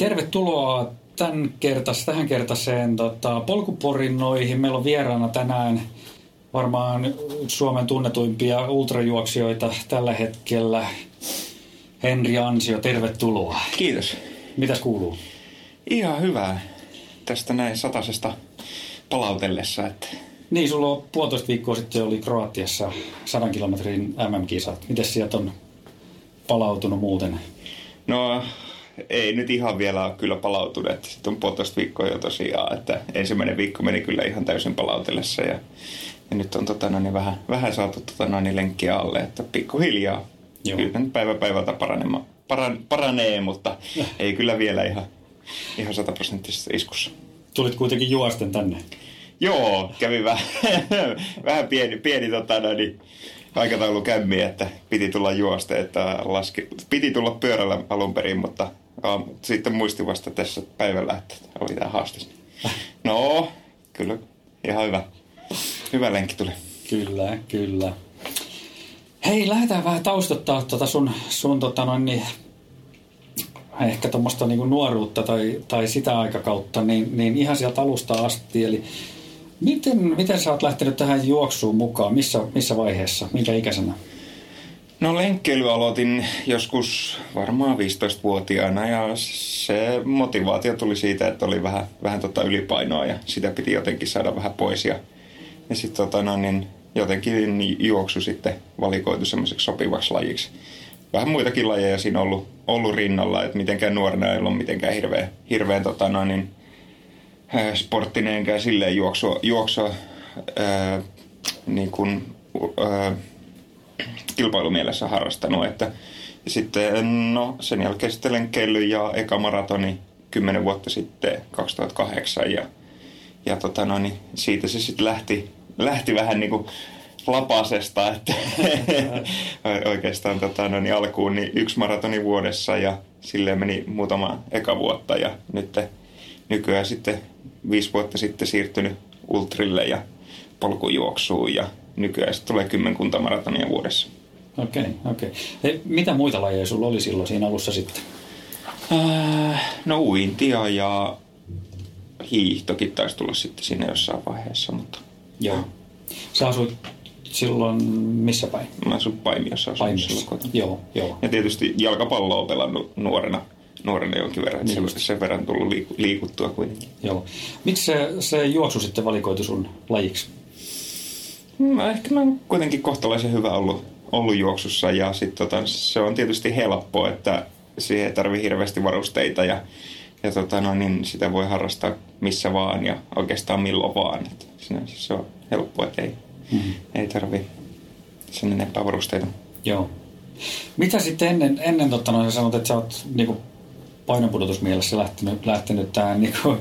tervetuloa tämän kertas, tähän kertaiseen tota, polkuporinnoihin. Meillä on vieraana tänään varmaan Suomen tunnetuimpia ultrajuoksijoita tällä hetkellä. Henri Ansio, tervetuloa. Kiitos. Mitäs kuuluu? Ihan hyvää tästä näin satasesta palautellessa. Että... Niin, sulla on puolitoista viikkoa sitten oli Kroatiassa 100 kilometrin MM-kisat. Miten sieltä on palautunut muuten? No, ei nyt ihan vielä ole kyllä palautunut. Sitten on puolitoista viikkoa jo tosiaan, että ensimmäinen viikko meni kyllä ihan täysin palautellessa ja, ja nyt on tota, no, niin vähän, vähän saatu tota, no, niin lenkkiä alle, että pikkuhiljaa. Joo. Kyllä nyt päivä päivältä paran, paranee, mutta ei kyllä vielä ihan, ihan sataprosenttisessa iskussa. Tulit kuitenkin juosten tänne. Joo, kävi vähän, vähän pieni, pieni tota, no, niin, aikataulu kämmi, että piti tulla juoste, että laski, piti tulla pyörällä alun perin, mutta ja, sitten muistin vasta tässä päivällä, että oli tämä haaste. No, kyllä, ihan hyvä. Hyvä lenkki tuli. Kyllä, kyllä. Hei, lähdetään vähän taustottaa tuota sun, sun tota noin, niin, ehkä tuommoista niin nuoruutta tai, tai sitä aikakautta, niin, niin ihan sieltä alusta asti. Eli miten, miten sä oot lähtenyt tähän juoksuun mukaan? Missä, missä vaiheessa? Minkä ikäisenä? No lenkkeily aloitin joskus varmaan 15-vuotiaana ja se motivaatio tuli siitä, että oli vähän, vähän tota ylipainoa ja sitä piti jotenkin saada vähän pois. Ja, ja sitten tota, no, niin jotenkin juoksu sitten valikoitu semmoiseksi sopivaksi lajiksi. Vähän muitakin lajeja siinä ollut, ollut rinnalla, että mitenkään nuorena ei ollut mitenkään hirveän, hirveän tota, no, niin, sporttinen enkä silleen juoksua, juoksua ää, niin kuin, ää, kilpailumielessä harrastanut. Että, sitten no, sen jälkeen sitten lenkkeily ja eka maratoni 10 vuotta sitten 2008 ja, ja tota no, niin siitä se sitten lähti, lähti vähän niin kuin lapasesta, että oikeastaan tota, no niin alkuun niin yksi maratoni vuodessa ja silleen meni muutama eka vuotta ja nyt nykyään sitten viisi vuotta sitten siirtynyt ultrille ja polkujuoksuun ja nykyään sitten tulee kymmenkunta maratonia vuodessa. Okei, okay, okei. Okay. mitä muita lajeja sulla oli silloin siinä alussa sitten? Äh, no uintia ja hiihtokin taisi tulla sitten siinä jossain vaiheessa, mutta... Joo. Sä asuit silloin missä päin? Mä asun Paimiossa. Paimiossa, joo, joo. Ja tietysti jalkapalloa on pelannut nuorena, nuorena jonkin verran, niin että sen verran tullut liiku, liikuttua kuitenkin. Joo. Miksi se, se juoksu sitten valikoitu sun lajiksi? No, ehkä mä oon kuitenkin kohtalaisen hyvä ollut, ollut juoksussa ja sit tota, se on tietysti helppo, että siihen ei tarvi hirveästi varusteita ja, ja tota, no, niin sitä voi harrastaa missä vaan ja oikeastaan milloin vaan. Et se on helppo, että ei, mm-hmm. ei tarvi sen enempää varusteita. Joo. Mitä sitten ennen, ennen totta, no, sanot, että sä oot niinku, painonpudotusmielessä lähtenyt, lähtenyt tähän niinku,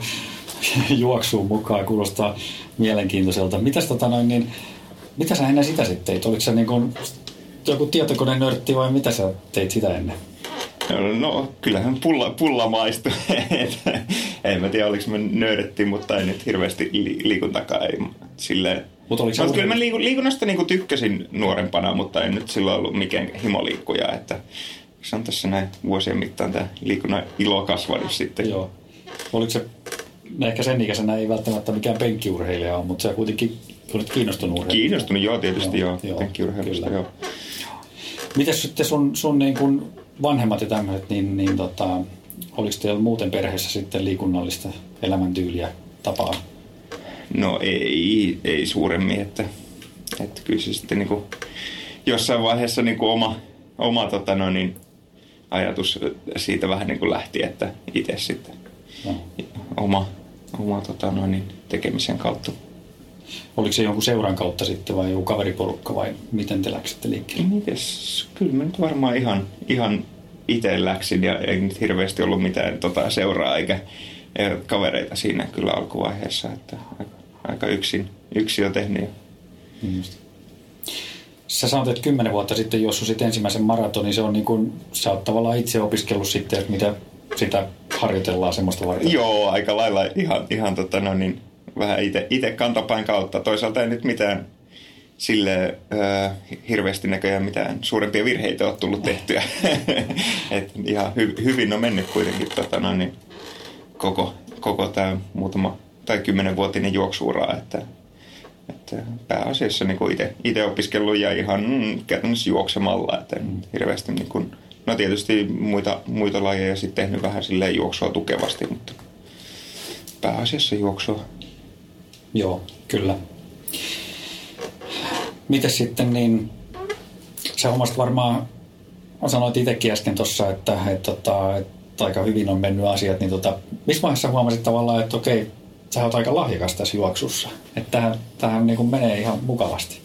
juoksuun mukaan, kuulostaa mielenkiintoiselta. Mitäs tota noin, niin, mitä sä ennen sitä sitten teit? Oliko se niin kuin joku tietokoneen nörtti vai mitä sä teit sitä ennen? No, kyllähän pulla, pulla maistui. en mä tiedä, oliko mä nörtti, mutta en nyt hirveästi li, liikuntakaan. Ei, silleen, Mut oliko no, kyllä mä liiku, liikunnasta niin tykkäsin nuorempana, mutta en nyt silloin ollut mikään himoliikkuja. Että se on tässä näin vuosien mittaan tämä liikunnan ilo kasvanut sitten. Joo. Oliko se, ehkä sen ikäisenä ei välttämättä mikään penkkiurheilija ole, mutta se kuitenkin Olet kiinnostunut urheilusta? Kiinnostunut, joo, tietysti joo. joo, joo joo. Mites sitten sun, sun niin kuin vanhemmat ja tämmöiset, niin, niin tota, oliko teillä muuten perheessä sitten liikunnallista elämäntyyliä, tapaa? No ei, ei suuremmin, että, että kyllä se sitten niin kuin jossain vaiheessa niin kuin oma, oma tota no, niin, ajatus siitä vähän niin kuin lähti, että itse sitten no. oma, oma tota no, niin, tekemisen kautta Oliko se jonkun seuran kautta sitten vai joku kaveriporukka vai miten te läksitte liikkeelle? Mites? Kyllä mä nyt varmaan ihan, ihan itse läksin ja ei nyt hirveästi ollut mitään tota, seuraa eikä, eikä kavereita siinä kyllä alkuvaiheessa. Että aika, aika yksin, yksin jo tehnyt. Niin just. Sä sanoit, että kymmenen vuotta sitten sit ensimmäisen maratonin, se on niin kuin, sä oot tavallaan itse opiskellut sitten, että mitä sitä harjoitellaan semmoista varten. Joo, aika lailla ihan, ihan tota, no niin, vähän itse kantapain kautta. Toisaalta ei nyt mitään sille äh, hirveästi näköjään mitään suurempia virheitä ole tullut tehtyä. Et ihan hy, hyvin on mennyt kuitenkin tota, no, niin koko, koko tämä muutama tai kymmenenvuotinen juoksuura, että, että pääasiassa niin itse opiskellut ja ihan mm, käytännössä juoksemalla, että mm. hirveästi niin kuin, no tietysti muita, muita lajeja sitten tehnyt vähän silleen juoksua tukevasti, mutta pääasiassa juoksua. Joo, kyllä. Miten sitten niin, sä omasit varmaan, sanoit itsekin äsken tuossa, että, että, että, tota, että aika hyvin on mennyt asiat, niin tota, missä vaiheessa huomasit tavallaan, että okei, sä oot aika lahjakas tässä juoksussa. Että tähän, tähän niin kuin menee ihan mukavasti.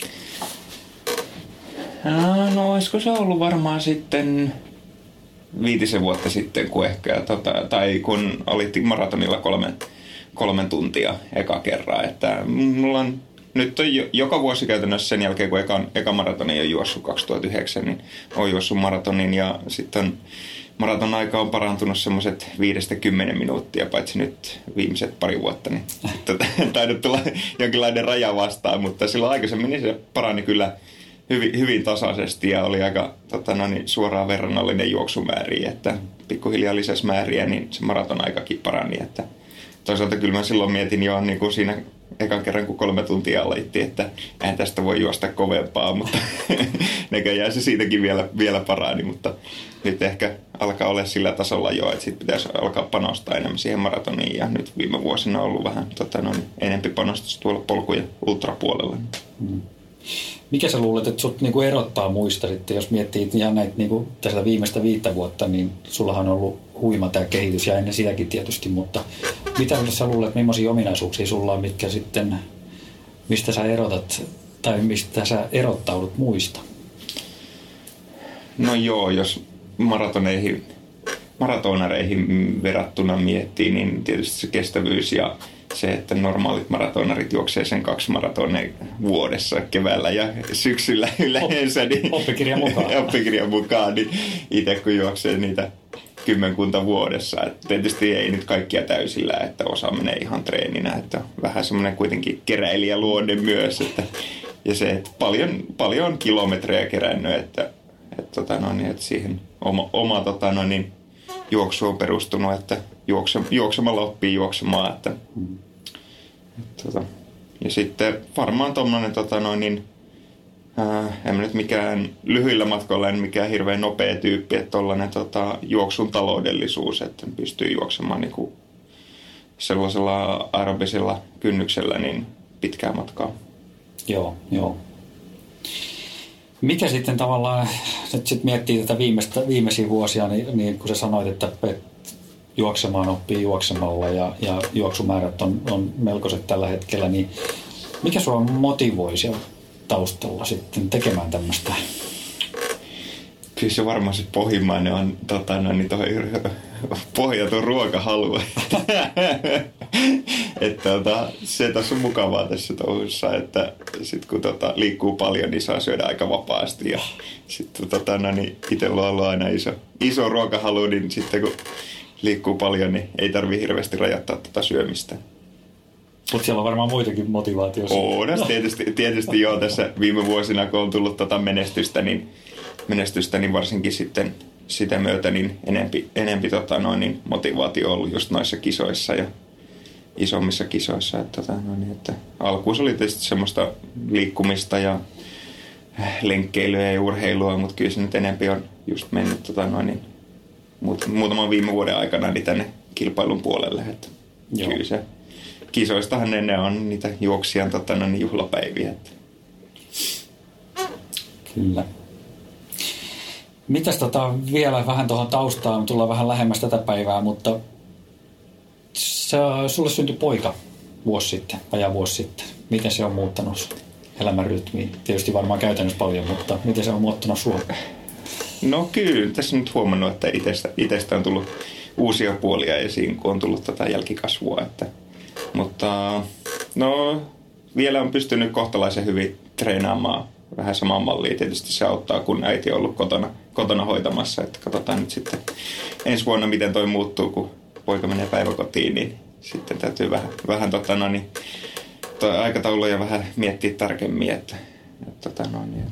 No olisiko se ollut varmaan sitten viitisen vuotta sitten, kun ehkä, tota, tai kun olit maratonilla kolmen, kolmen tuntia eka kerran. Että mulla on nyt on joka vuosi käytännössä sen jälkeen, kun eka, eka maratoni on juossut 2009, niin on juossut maratonin ja sitten maraton aika on parantunut semmoiset viidestä kymmenen minuuttia, paitsi nyt viimeiset pari vuotta, niin tainnut tulla jonkinlainen raja vastaan, mutta silloin aikaisemmin niin se parani kyllä hyvin, hyvin tasaisesti ja oli aika tota, no niin, suoraan verrannallinen juoksumääriä, että pikkuhiljaa lisäsi määriä, niin se maraton aikakin parani, että toisaalta kyllä mä silloin mietin jo niin kuin siinä ekan kerran, kun kolme tuntia aloitti, että en tästä voi juosta kovempaa, mutta näköjään se siitäkin vielä, vielä parani, mutta nyt ehkä alkaa olla sillä tasolla jo, että sitten pitäisi alkaa panostaa enemmän siihen maratoniin ja nyt viime vuosina on ollut vähän tota, no, enempi panostus tuolla polkujen ultrapuolella. Mm. Mikä sä luulet, että sut niinku erottaa muista sitten, jos miettii ihan näitä niinku tästä viimeistä viittä vuotta, niin sullahan on ollut huima tämä kehitys ja ennen sitäkin tietysti, mutta mitä sä luulet, millaisia ominaisuuksia sulla on, mitkä sitten, mistä sä erotat tai mistä sä erottaudut muista? No joo, jos maratoneihin, maratonareihin verrattuna miettii, niin tietysti se kestävyys ja se, että normaalit maratonarit juoksee sen kaksi maratonia vuodessa keväällä ja syksyllä yleensä. Niin, oppikirjan mukaan. oppikirjan mukaan, niin itse kun juoksee niitä kymmenkunta vuodessa. Et tietysti ei nyt kaikkia täysillä, että osa menee ihan treeninä, että vähän semmoinen kuitenkin keräilijäluonne myös. Että, ja se, että paljon, paljon kilometrejä kerännyt, että, että, tota no, niin, että siihen oma, oma tota no, juoksu on perustunut, että juokse, juoksemalla oppii juoksemaan. Että, että, tota, ja sitten varmaan tuommoinen tota, no, niin, Äh, en nyt mikään lyhyillä matkoilla en mikään hirveän nopea tyyppi, että tollainen tota, juoksun taloudellisuus, että pystyy juoksemaan niin kuin sellaisella aerobisella kynnyksellä niin pitkää matkaa. Joo, joo. Mikä sitten tavallaan, nyt sit miettii tätä viimeistä, viimeisiä vuosia, niin, niin kun sä sanoit, että juoksemaan oppii juoksemalla ja, ja juoksumäärät on, on melkoiset tällä hetkellä, niin mikä sua motivoi siellä taustalla sitten tekemään tämmöistä? Kyllä se varmaan se pohjimmainen on tota, no, niin toi, pohjautu ruokahalu. että tota, se tässä on mukavaa tässä touhussa, että sit kun tota, liikkuu paljon, niin saa syödä aika vapaasti. Ja sitten tota, no, niin itsellä on ollut aina iso, iso ruokahalu, niin sitten kun liikkuu paljon, niin ei tarvi hirveästi rajoittaa tätä tota syömistä. Mutta siellä on varmaan muitakin motivaatioita. On, no. tietysti, tietysti joo, tässä viime vuosina, kun on tullut tota menestystä, niin, menestystä, niin varsinkin sitten sitä myötä niin enempi, enempi tota noin, niin motivaatio ollut just noissa kisoissa ja isommissa kisoissa. Että, tota noin, niin, että alkuun oli tietysti semmoista liikkumista ja lenkkeilyä ja urheilua, mutta kyllä se nyt enempi on just mennyt tota noin, niin, muutaman viime vuoden aikana niin tänne kilpailun puolelle. Että Joo. Kyllä se kisoistahan ne, ne on niitä juoksijan tota, no, niin juhlapäiviä. Kyllä. Mitäs tota, vielä vähän tuohon taustaan, tullaan vähän lähemmäs tätä päivää, mutta se, sulle syntyi poika vuosi sitten, vajaa vuosi sitten. Miten se on muuttanut elämän rytmiin? Tietysti varmaan käytännössä paljon, mutta miten se on muuttanut sinua? No kyllä, tässä nyt huomannut, että itsestä, itsestä on tullut uusia puolia esiin, kun on tullut tätä jälkikasvua, että – mutta no, vielä on pystynyt kohtalaisen hyvin treenaamaan vähän samaan malliin. Tietysti se auttaa, kun äiti on ollut kotona, kotona hoitamassa. Että katsotaan nyt sitten ensi vuonna, miten toi muuttuu, kun poika menee päiväkotiin, niin sitten täytyy vähän, vähän tota, no, niin, toi aikatauluja vähän miettiä tarkemmin, että, että tota, no, niin,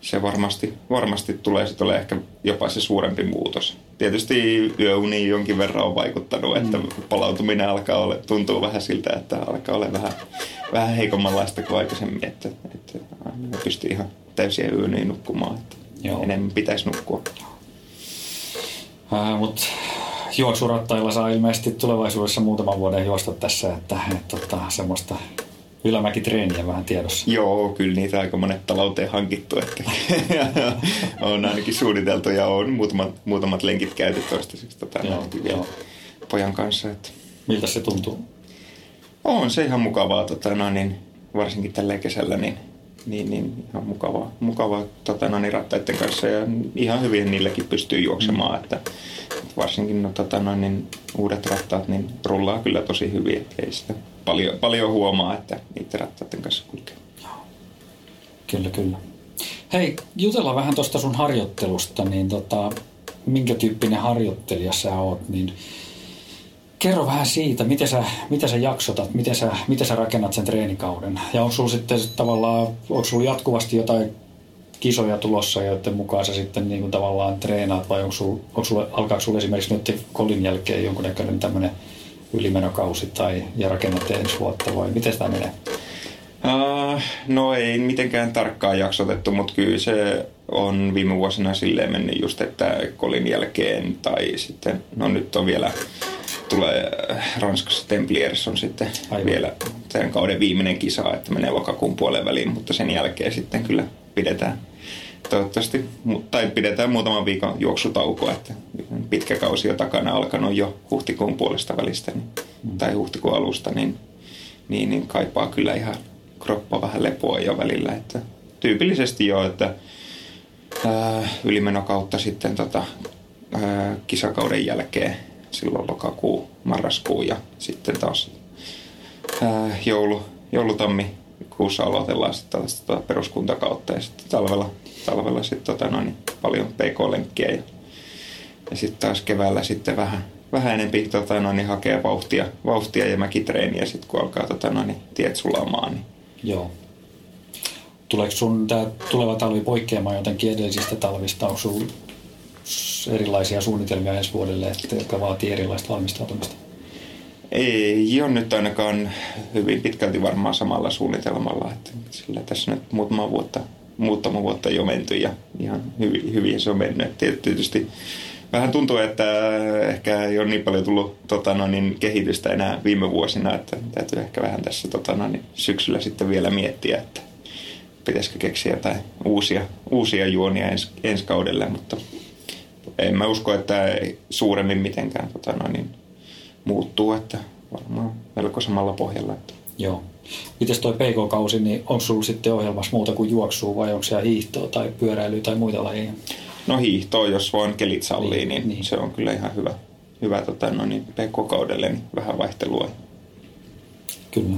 se varmasti, varmasti tulee sitten ole ehkä jopa se suurempi muutos. Tietysti yöuni jonkin verran on vaikuttanut, että mm. palautuminen alkaa olla, tuntuu vähän siltä, että alkaa olla vähän, vähän heikommanlaista kuin aikaisemmin, että, että pystyy ihan täysiä yöni nukkumaan, että Joo. enemmän pitäisi nukkua. Äh, Mutta juoksurattailla saa ilmeisesti tulevaisuudessa muutaman vuoden juosta tässä, että, että, että semmoista ylämäkitreeniä vähän tiedossa. Joo, kyllä niitä aika monet talouteen hankittu. Että on ainakin suunniteltu ja on muutamat, muutamat lenkit käyty toistaiseksi tota, joo, joo. pojan kanssa. Että. Miltä se tuntuu? On se ihan mukavaa, tota, no, niin, varsinkin tällä kesällä, niin, niin, niin ihan mukavaa, mukavaa tota, no, niin, rattaiden kanssa ja ihan hyvin niilläkin pystyy juoksemaan. Mm. Että, että varsinkin no, tota, no, niin, uudet rattaat niin rullaa kyllä tosi hyvin, että ei sitä paljon, paljon huomaa, että niiden rattaiden kanssa kulkee. Kyllä, kyllä. Hei, jutellaan vähän tuosta sun harjoittelusta, niin tota, minkä tyyppinen harjoittelija sä oot, niin kerro vähän siitä, miten sä, miten sä jaksotat, miten sä, miten sä rakennat sen treenikauden. Ja onko sulla sitten tavallaan, onko sulla jatkuvasti jotain kisoja tulossa, joiden mukaan sä sitten niin kuin tavallaan treenaat, vai onko sulla, onko sulla, alkaako sulla esimerkiksi nyt kolin jälkeen jonkunnäköinen tämmöinen ylimenokausi tai ja rakennatte ensi vuotta vai miten tämä menee? Uh, no ei mitenkään tarkkaan jaksotettu, mutta kyllä se on viime vuosina silleen mennyt just, että kolin jälkeen tai sitten, no nyt on vielä, tulee Ranskassa Templiers on sitten Aivan. vielä tämän kauden viimeinen kisa, että menee lokakuun puolen väliin, mutta sen jälkeen sitten kyllä pidetään toivottavasti, tai pidetään muutaman viikon juoksutauko, että pitkä kausi on takana alkanut jo huhtikuun puolesta välistä niin, mm. tai huhtikuun alusta, niin, niin, niin kaipaa kyllä ihan kroppa vähän lepoa jo välillä. Että tyypillisesti jo, että ää, ylimenokautta sitten tota, ää, kisakauden jälkeen silloin lokakuu, marraskuu ja sitten taas ää, joulu, joulutammi kuussa aloitellaan sitten tällaista tota peruskuntakautta ja sitten talvella, talvella sitten tota noin, paljon pk-lenkkiä ja, ja sitten taas keväällä sitten vähän, vähän enempi tota noin, hakee vauhtia, vauhtia ja mäkitreeniä sitten kun alkaa tota noin, tiet sulamaan. Niin. Joo. Tuleeko sun tämä tuleva talvi poikkeamaan jotenkin edellisistä talvista? Onko sulla erilaisia suunnitelmia ensi vuodelle, että, jotka vaatii erilaista valmistautumista? Ei ole nyt ainakaan hyvin pitkälti varmaan samalla suunnitelmalla. Että sillä tässä nyt muutama vuotta, muutama vuotta jo menty ja ihan hyvin, hyvin se on mennyt. Tietysti vähän tuntuu, että ehkä ei ole niin paljon tullut tota, no, niin, kehitystä enää viime vuosina, että täytyy ehkä vähän tässä tota, no, niin, syksyllä sitten vielä miettiä, että pitäisikö keksiä jotain uusia, uusia juonia ens, ensi kaudelle, mutta en mä usko, että suuremmin mitenkään tota, no, niin, muuttuu, että varmaan melko samalla pohjalla. Että. Joo. Mites toi PK-kausi, niin onko sulla sitten ohjelmassa muuta kuin juoksua vai onko siellä hiihtoa tai pyöräilyä tai muita lajeja? No hiihtoa, jos vaan kelit sallii, niin, niin, niin. se on kyllä ihan hyvä, hyvä tota, no niin, PK-kaudelle niin vähän vaihtelua. Kyllä.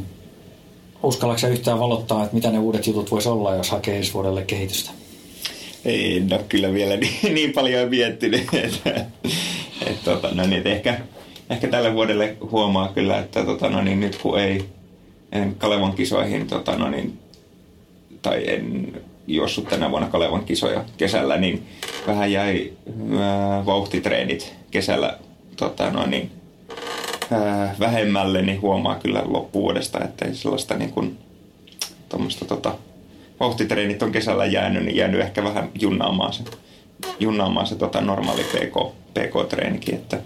Uskallatko yhtään valottaa, että mitä ne uudet jutut voisi olla, jos hakee ensi vuodelle kehitystä? Ei, no kyllä vielä niin, niin paljon miettinyt, että, että, tota, no niin, ehkä ehkä tälle vuodelle huomaa kyllä, että tota, no niin, nyt kun ei en Kalevan kisoihin tota, no niin, tai en juossut tänä vuonna Kalevan kisoja kesällä, niin vähän jäi ää, vauhtitreenit kesällä tota, no niin, ää, vähemmälle, niin huomaa kyllä loppuvuodesta, että ei sellaista niin kuin, tota, vauhtitreenit on kesällä jäänyt, niin jäänyt ehkä vähän junnaamaan se, junnaamaan se tota, normaali PK, PK-treenikin, että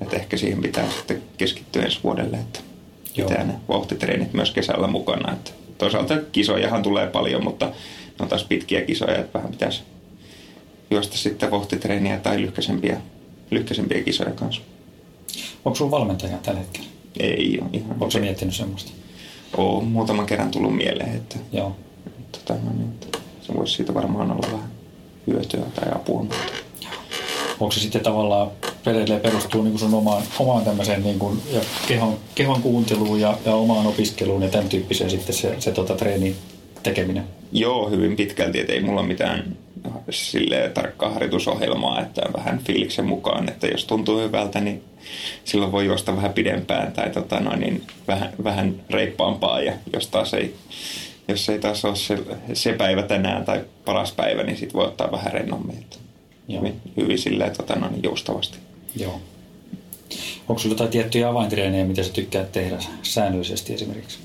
että ehkä siihen pitää sitten keskittyä ensi vuodelle, että Joo. pitää ne vauhtitreenit myös kesällä mukana. Että toisaalta kisojahan tulee paljon, mutta ne on taas pitkiä kisoja, että vähän pitäisi juosta sitten vauhtitreeniä tai lyhkäisempiä, lyhkäisempiä kisoja kanssa. Onko sun valmentaja tällä hetkellä? Ei ole. Ihan Onko miettinyt semmoista? Oo, muutaman kerran tullut mieleen, että, Joo. Tota, niin, se voisi siitä varmaan olla vähän hyötyä tai apua. Mutta... Onko se sitten tavallaan edelleen perustuu niin kuin sun omaan, omaan tämmöiseen niin kuin, ja kehon, kehon kuunteluun ja, ja omaan opiskeluun ja tämän tyyppiseen sitten se, se tota, treeni tekeminen? Joo, hyvin pitkälti, että ei mulla mitään sille tarkkaa harjoitusohjelmaa, että vähän fiiliksen mukaan, että jos tuntuu hyvältä, niin silloin voi juosta vähän pidempään tai tota noin, niin vähän, vähän reippaampaa ja jos taas ei, jos ei taas ole se, se päivä tänään tai paras päivä, niin sitten voi ottaa vähän rennommin. Että hyvin, hyvin silleen tota, no, niin joustavasti. Joo. Onko sinulla jotain tiettyjä avaintreenejä, mitä sä tykkäät tehdä säännöllisesti esimerkiksi?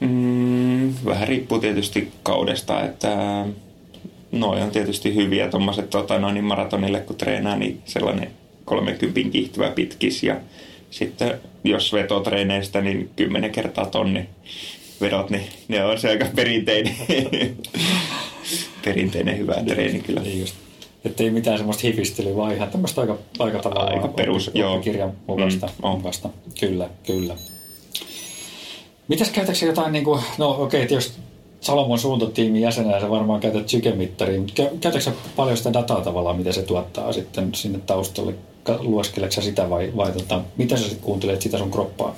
Mm, vähän riippuu tietysti kaudesta, että noin on tietysti hyviä tuommoiset tota, no, niin maratonille kun treenaa, niin sellainen 30 kiihtyvä pitkis ja sitten jos vetotreeneistä, niin 10 kertaa tonni vedot, niin ne on se aika perinteinen, perinteinen hyvä treeni kyllä. Niin just. Että ei mitään semmoista hifistelyä, vaan ihan tämmöistä aika, aika tavalla aika perus, oppi, joo. kirjan mukaista, mm, on. mukaista. Kyllä, kyllä. Mitäs käytätkö jotain, niin kuin, no okei, okay, jos Salomon suuntotiimin jäsenenä sä varmaan käytät sykemittaria, mutta käytätkö paljon sitä dataa tavallaan, mitä se tuottaa sitten sinne taustalle? Lueskeleksä sitä vai, vai tota, mitä sä sitten kuuntelet sitä sun kroppaa?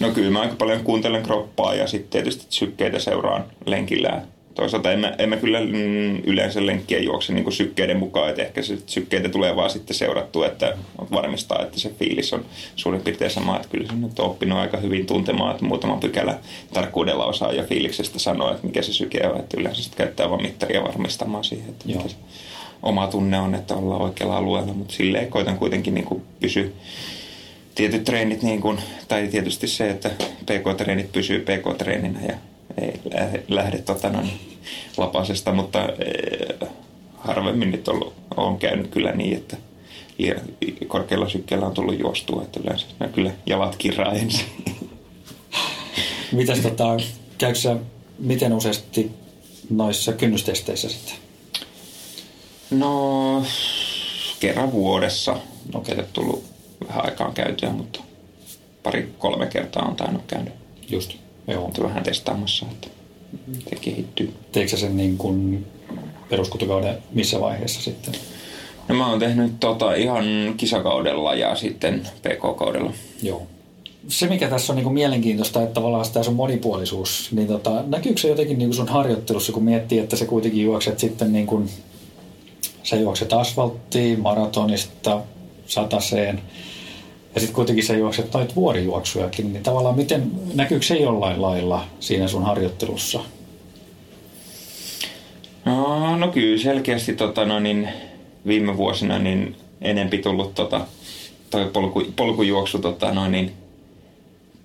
No kyllä mä aika paljon kuuntelen kroppaa ja sitten tietysti sykkeitä seuraan lenkillä. Toisaalta en mä, en mä kyllä mm, yleensä lenkkiä juokse niin sykkeiden mukaan, että ehkä se sykkeitä tulee vaan sitten seurattua, että varmistaa, että se fiilis on suurin piirtein sama, että kyllä se nyt on oppinut aika hyvin tuntemaan, että muutama pykälä tarkkuudella osaa ja fiiliksestä sanoa, että mikä se syke on, että yleensä sitten käyttää vaan mittaria varmistamaan siihen, että mikä se oma tunne on, että ollaan oikealla alueella, mutta silleen koitan kuitenkin niin pysyä tietyt treenit, niin kuin, tai tietysti se, että PK-treenit pysyy PK-treeninä ja ei lähde, tota, no, lapasesta, mutta e, harvemmin nyt ollut, on käynyt kyllä niin, että liian korkealla sykkeellä on tullut juostua, että yleensä ne kyllä jalat kirraa ensin. Mitäs tota, käykö miten useasti noissa kynnystesteissä sitten? No, kerran vuodessa. Okei, okay. tullut vähän aikaan käytyä, mutta pari-kolme kertaa on tainnut käydä. Just. Joo. vähän testaamassa, että se kehittyy. Teekö sen niin kuin peruskutukauden missä vaiheessa sitten? No mä oon tehnyt tota ihan kisakaudella ja sitten PK-kaudella. Joo. Se, mikä tässä on niin kuin mielenkiintoista, että tavallaan tämä sun monipuolisuus, niin tota, näkyykö se jotenkin niin kuin sun harjoittelussa, kun miettii, että se kuitenkin juokset sitten niin kuin, sä juokset asfalttiin, maratonista, sataseen, ja sitten kuitenkin sä juokset noita vuorijuoksujakin, niin tavallaan miten, näkyykö se jollain lailla siinä sun harjoittelussa? No, no kyllä selkeästi tota, no, niin, viime vuosina niin enempi tullut tota, toi polku, polkujuoksu tota, no, niin,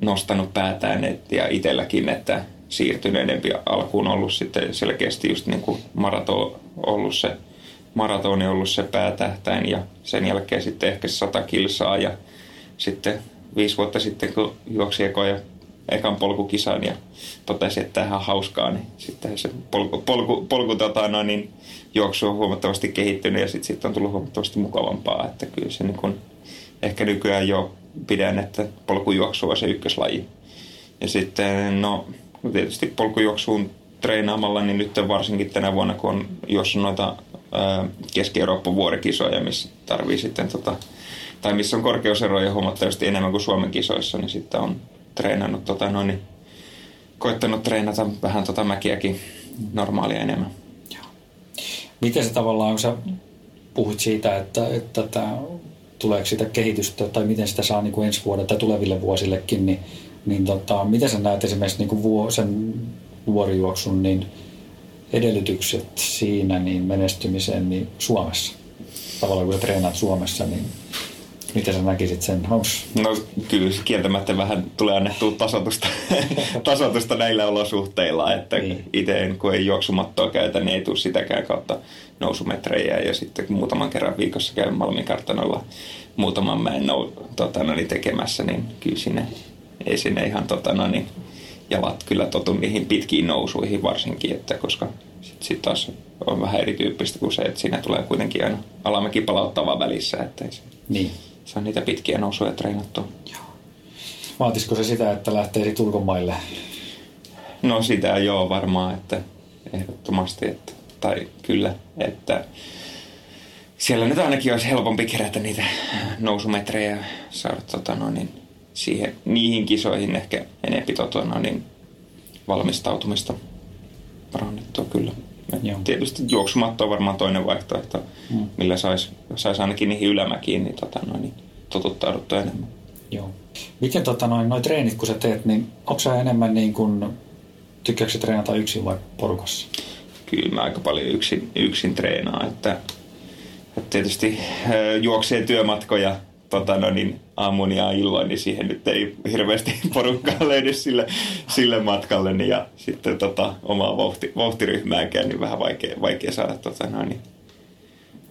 nostanut päätään et, ja itselläkin, että siirtynyt enempi alkuun ollut sitten selkeästi just niin kuin maraton ollut se maratoni ollut se päätähtäin ja sen jälkeen sitten ehkä 100 kilsaa ja sitten viisi vuotta sitten, kun juoksi ekoja, ekan polkukisan ja totesi, että tähän on hauskaa, niin sitten se polku, polku, polku tota, no, niin juoksu on huomattavasti kehittynyt ja sitten sit on tullut huomattavasti mukavampaa, että kyllä se niin kun, ehkä nykyään jo pidän, että polkujuoksu on se ykköslaji. Ja sitten, no tietysti polkujuoksuun treenaamalla, niin nyt varsinkin tänä vuonna, kun on juossut noita Keski-Euroopan vuorikisoja, missä tarvii sitten tota, tai missä on korkeuseroja huomattavasti enemmän kuin Suomen kisoissa, niin sitten on treenannut, tota, noin, niin, koittanut treenata vähän tota mäkiäkin normaalia enemmän. Miten se tavallaan, kun sä puhuit siitä, että, että tämä, tuleeko sitä kehitystä tai miten sitä saa niin kuin ensi vuodelle tai tuleville vuosillekin, niin, niin tota, miten sä näet esimerkiksi niin kuin vuo, sen vuorijuoksun niin edellytykset siinä niin menestymiseen niin Suomessa? Tavallaan kun sä treenaat Suomessa, niin Miten sä näkisit sen? Onks? No kyllä kieltämättä vähän tulee annettua tasotusta, tasotusta näillä olosuhteilla, että niin. itse kun ei juoksumattoa käytä, niin ei tule sitäkään kautta nousumetrejä ja sitten muutaman kerran viikossa käyn Malmin kartanolla muutaman mäen nou, tota, no, niin tekemässä, niin kyllä sinne, ei sinne ihan tota, no, niin, jalat kyllä totu niihin pitkiin nousuihin varsinkin, että koska sitten sit taas on vähän erityyppistä kuin se, että siinä tulee kuitenkin aina alamäki palauttava välissä, että ei se niin on niitä pitkiä nousuja treenattu. Joo. Vaatisiko se sitä, että lähtee sitten ulkomaille? No sitä joo varmaan, että ehdottomasti, että, tai kyllä, että siellä nyt ainakin olisi helpompi kerätä niitä nousumetrejä ja saada tota, no, niin, siihen, niihin kisoihin ehkä enempi tota, no, niin, valmistautumista parannettua kyllä. Joo. Tietysti juoksumatto on varmaan toinen vaihtoehto, mm. millä saisi sais ainakin niihin ylämäkiin niin, tota, noin, niin totuttauduttua enemmän. Joo. Miten tota, noin, noi treenit, kun sä teet, niin onko sä enemmän niin kuin Tykkääkö treenata yksin vai porukassa? Kyllä mä aika paljon yksin, yksin treenaan, että, että tietysti juoksee työmatkoja tota, no niin, aamun ja illoin, niin siihen nyt ei hirveästi porukkaa löydy sille, sille matkalle. Niin, ja sitten tota, omaa vauhti, vauhtiryhmääkään, niin vähän vaikea, vaikea saada tota, no niin,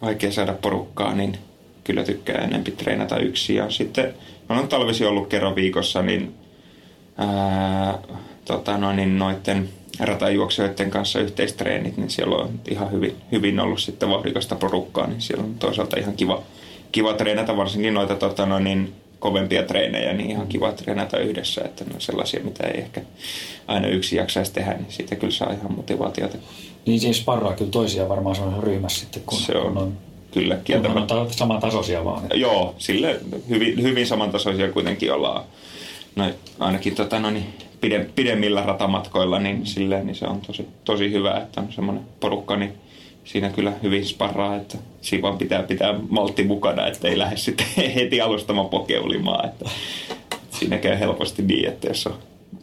vaikea saada porukkaa, niin kyllä tykkää enempi treenata yksin. Ja sitten mä olen talvisi ollut kerran viikossa, niin, ää, tota, no, niin noitten ratajuoksijoiden kanssa yhteistreenit, niin siellä on ihan hyvin, hyvin ollut sitten vauhdikasta porukkaa, niin siellä on toisaalta ihan kiva, kiva treenata, varsinkin noita tota, no, niin, kovempia treenejä, niin ihan kiva treenata yhdessä, että ne on sellaisia, mitä ei ehkä aina yksi jaksaisi tehdä, niin siitä kyllä saa ihan motivaatiota. Niin siis sparraa kyllä toisia varmaan on ryhmässä sitten, kun, se on, kun on kyllä kieltämättä. on samantasoisia vaan. Joo, sille hyvin, hyvin samantasoisia kuitenkin ollaan. No, ainakin tota, no, niin, pide, pidemmillä ratamatkoilla, niin, silleen, niin se on tosi, tosi hyvä, että on semmoinen porukka, niin siinä kyllä hyvin sparraa, että siinä vaan pitää pitää maltti mukana, että ei lähde sitten heti alustama pokeulimaan. Että siinä käy helposti niin, että jos on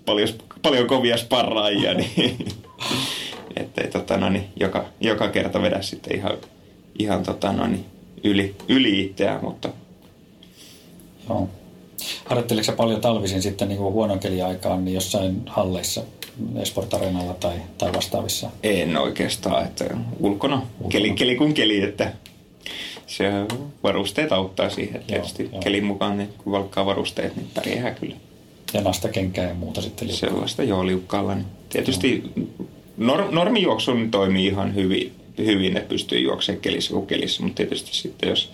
paljon, paljon kovia sparraajia, niin ettei tota, no niin, joka, joka kerta vedä sitten ihan, ihan tota, no niin, yli, yli itseään, mutta Joo. Paljon talvisin sitten niin kuin huonon keliaikaan niin jossain halleissa Esport tai, tai vastaavissa? En oikeastaan, että ulkona, ulkona. Keli, keli kun keli, että se varusteet auttaa siihen. Tietysti joo, kelin mukaan, niin kun valkkaa varusteet, niin pärjää kyllä. Ja kenkää ja muuta sitten liukkaalla. Sellaista joo liukkaalla. Niin tietysti norm, normijuoksu niin toimii ihan hyvin, hyvin, että pystyy juoksemaan kelissä kuin kelissä, mutta tietysti sitten jos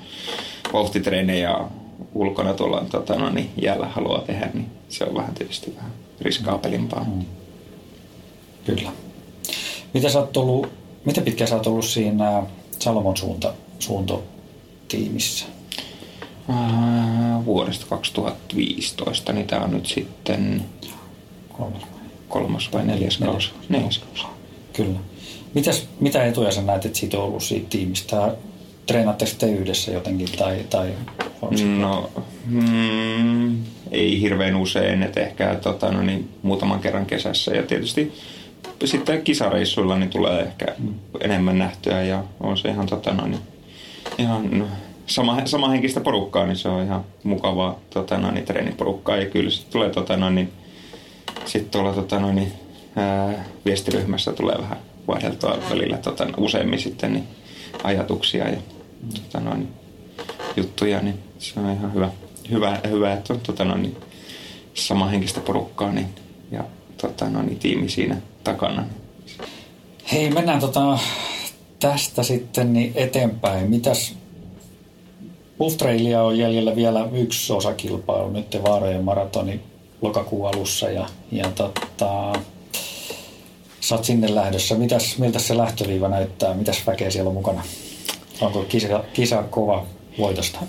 vauhtitreenejä ulkona tuolla tota, no, niin jäällä haluaa tehdä, niin se on vähän tietysti vähän riskaapelimpaa. Mm. Kyllä. Miten, sä oot ollut, miten pitkään sä oot ollut siinä Salomon suunta, suuntotiimissä? Äh, vuodesta 2015, niin tämä on nyt sitten kolmas, kolmas vai neljäs kausi. Neljäs kausi. Kyllä. Mitäs, mitä etuja sä näet, että siitä on ollut siitä tiimistä? Treenaatte sitten yhdessä jotenkin tai, tai No, mm, ei hirveän usein, että ehkä tota, no niin, muutaman kerran kesässä ja tietysti sitten kisareissuilla niin tulee ehkä mm. enemmän nähtyä ja on se ihan, tota, no, niin, ihan sama, sama henkistä porukkaa, niin se on ihan mukavaa tota, no, niin, treeniporukkaa ja kyllä sitten tulee tota, no, niin, sit tuolla tota, no, niin, ää, viestiryhmässä tulee vähän vaihdeltua välillä tota, useammin sitten niin, ajatuksia ja tota, no, niin, juttuja, niin se on ihan hyvä, hyvä, hyvä että on tota, no, niin, samanhenkistä porukkaa niin, ja tota, no, niin, tiimi siinä takana. Hei, mennään tota, tästä sitten niin eteenpäin. Mitäs Buff on jäljellä vielä yksi osakilpailu, nyt Vaarojen maratoni lokakuun alussa ja, ja tota, sä oot sinne lähdössä. Mitäs, miltä se lähtöviiva näyttää? Mitäs väkeä siellä on mukana? Onko kisa, kisa kova voitosta?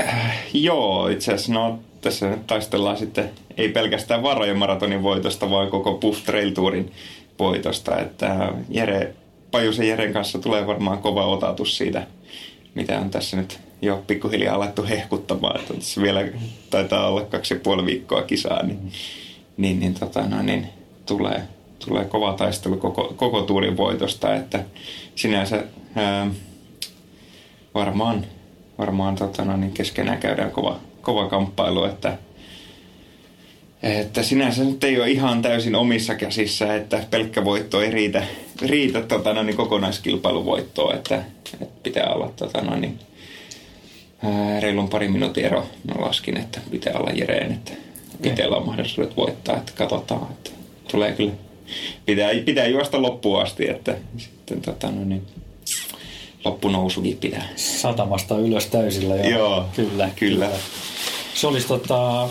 Äh, joo, itse asiassa no, tässä nyt taistellaan sitten ei pelkästään varojen maratonin voitosta, vaan koko Puff Trail Tourin voitosta. Että Jere, Pajusen Jeren kanssa tulee varmaan kova otatus siitä, mitä on tässä nyt jo pikkuhiljaa alettu hehkuttamaan. Että tässä vielä taitaa olla kaksi ja puoli viikkoa kisaa, niin, niin, niin, tota, no, niin tulee, tulee kova taistelu koko, koko tuurin voitosta. Että sinänsä ää, varmaan varmaan tota, no, niin keskenään käydään kova, kova kamppailu, että, että sinänsä nyt ei ole ihan täysin omissa käsissä, että pelkkä voitto ei riitä, riitä tota, no, niin kokonaiskilpailuvoittoa, että, että pitää olla tota, no, niin, ää, reilun pari minuutin ero. Mä laskin, että pitää olla Jereen, että itsellä on mahdollisuudet voittaa, että katsotaan, että tulee kyllä pitää, pitää juosta loppuun asti, että sitten tota, no, niin, loppunousukin pitää. Satamasta ylös täysillä. Joo, joo kyllä, kyllä. kyllä. Se olisi tota,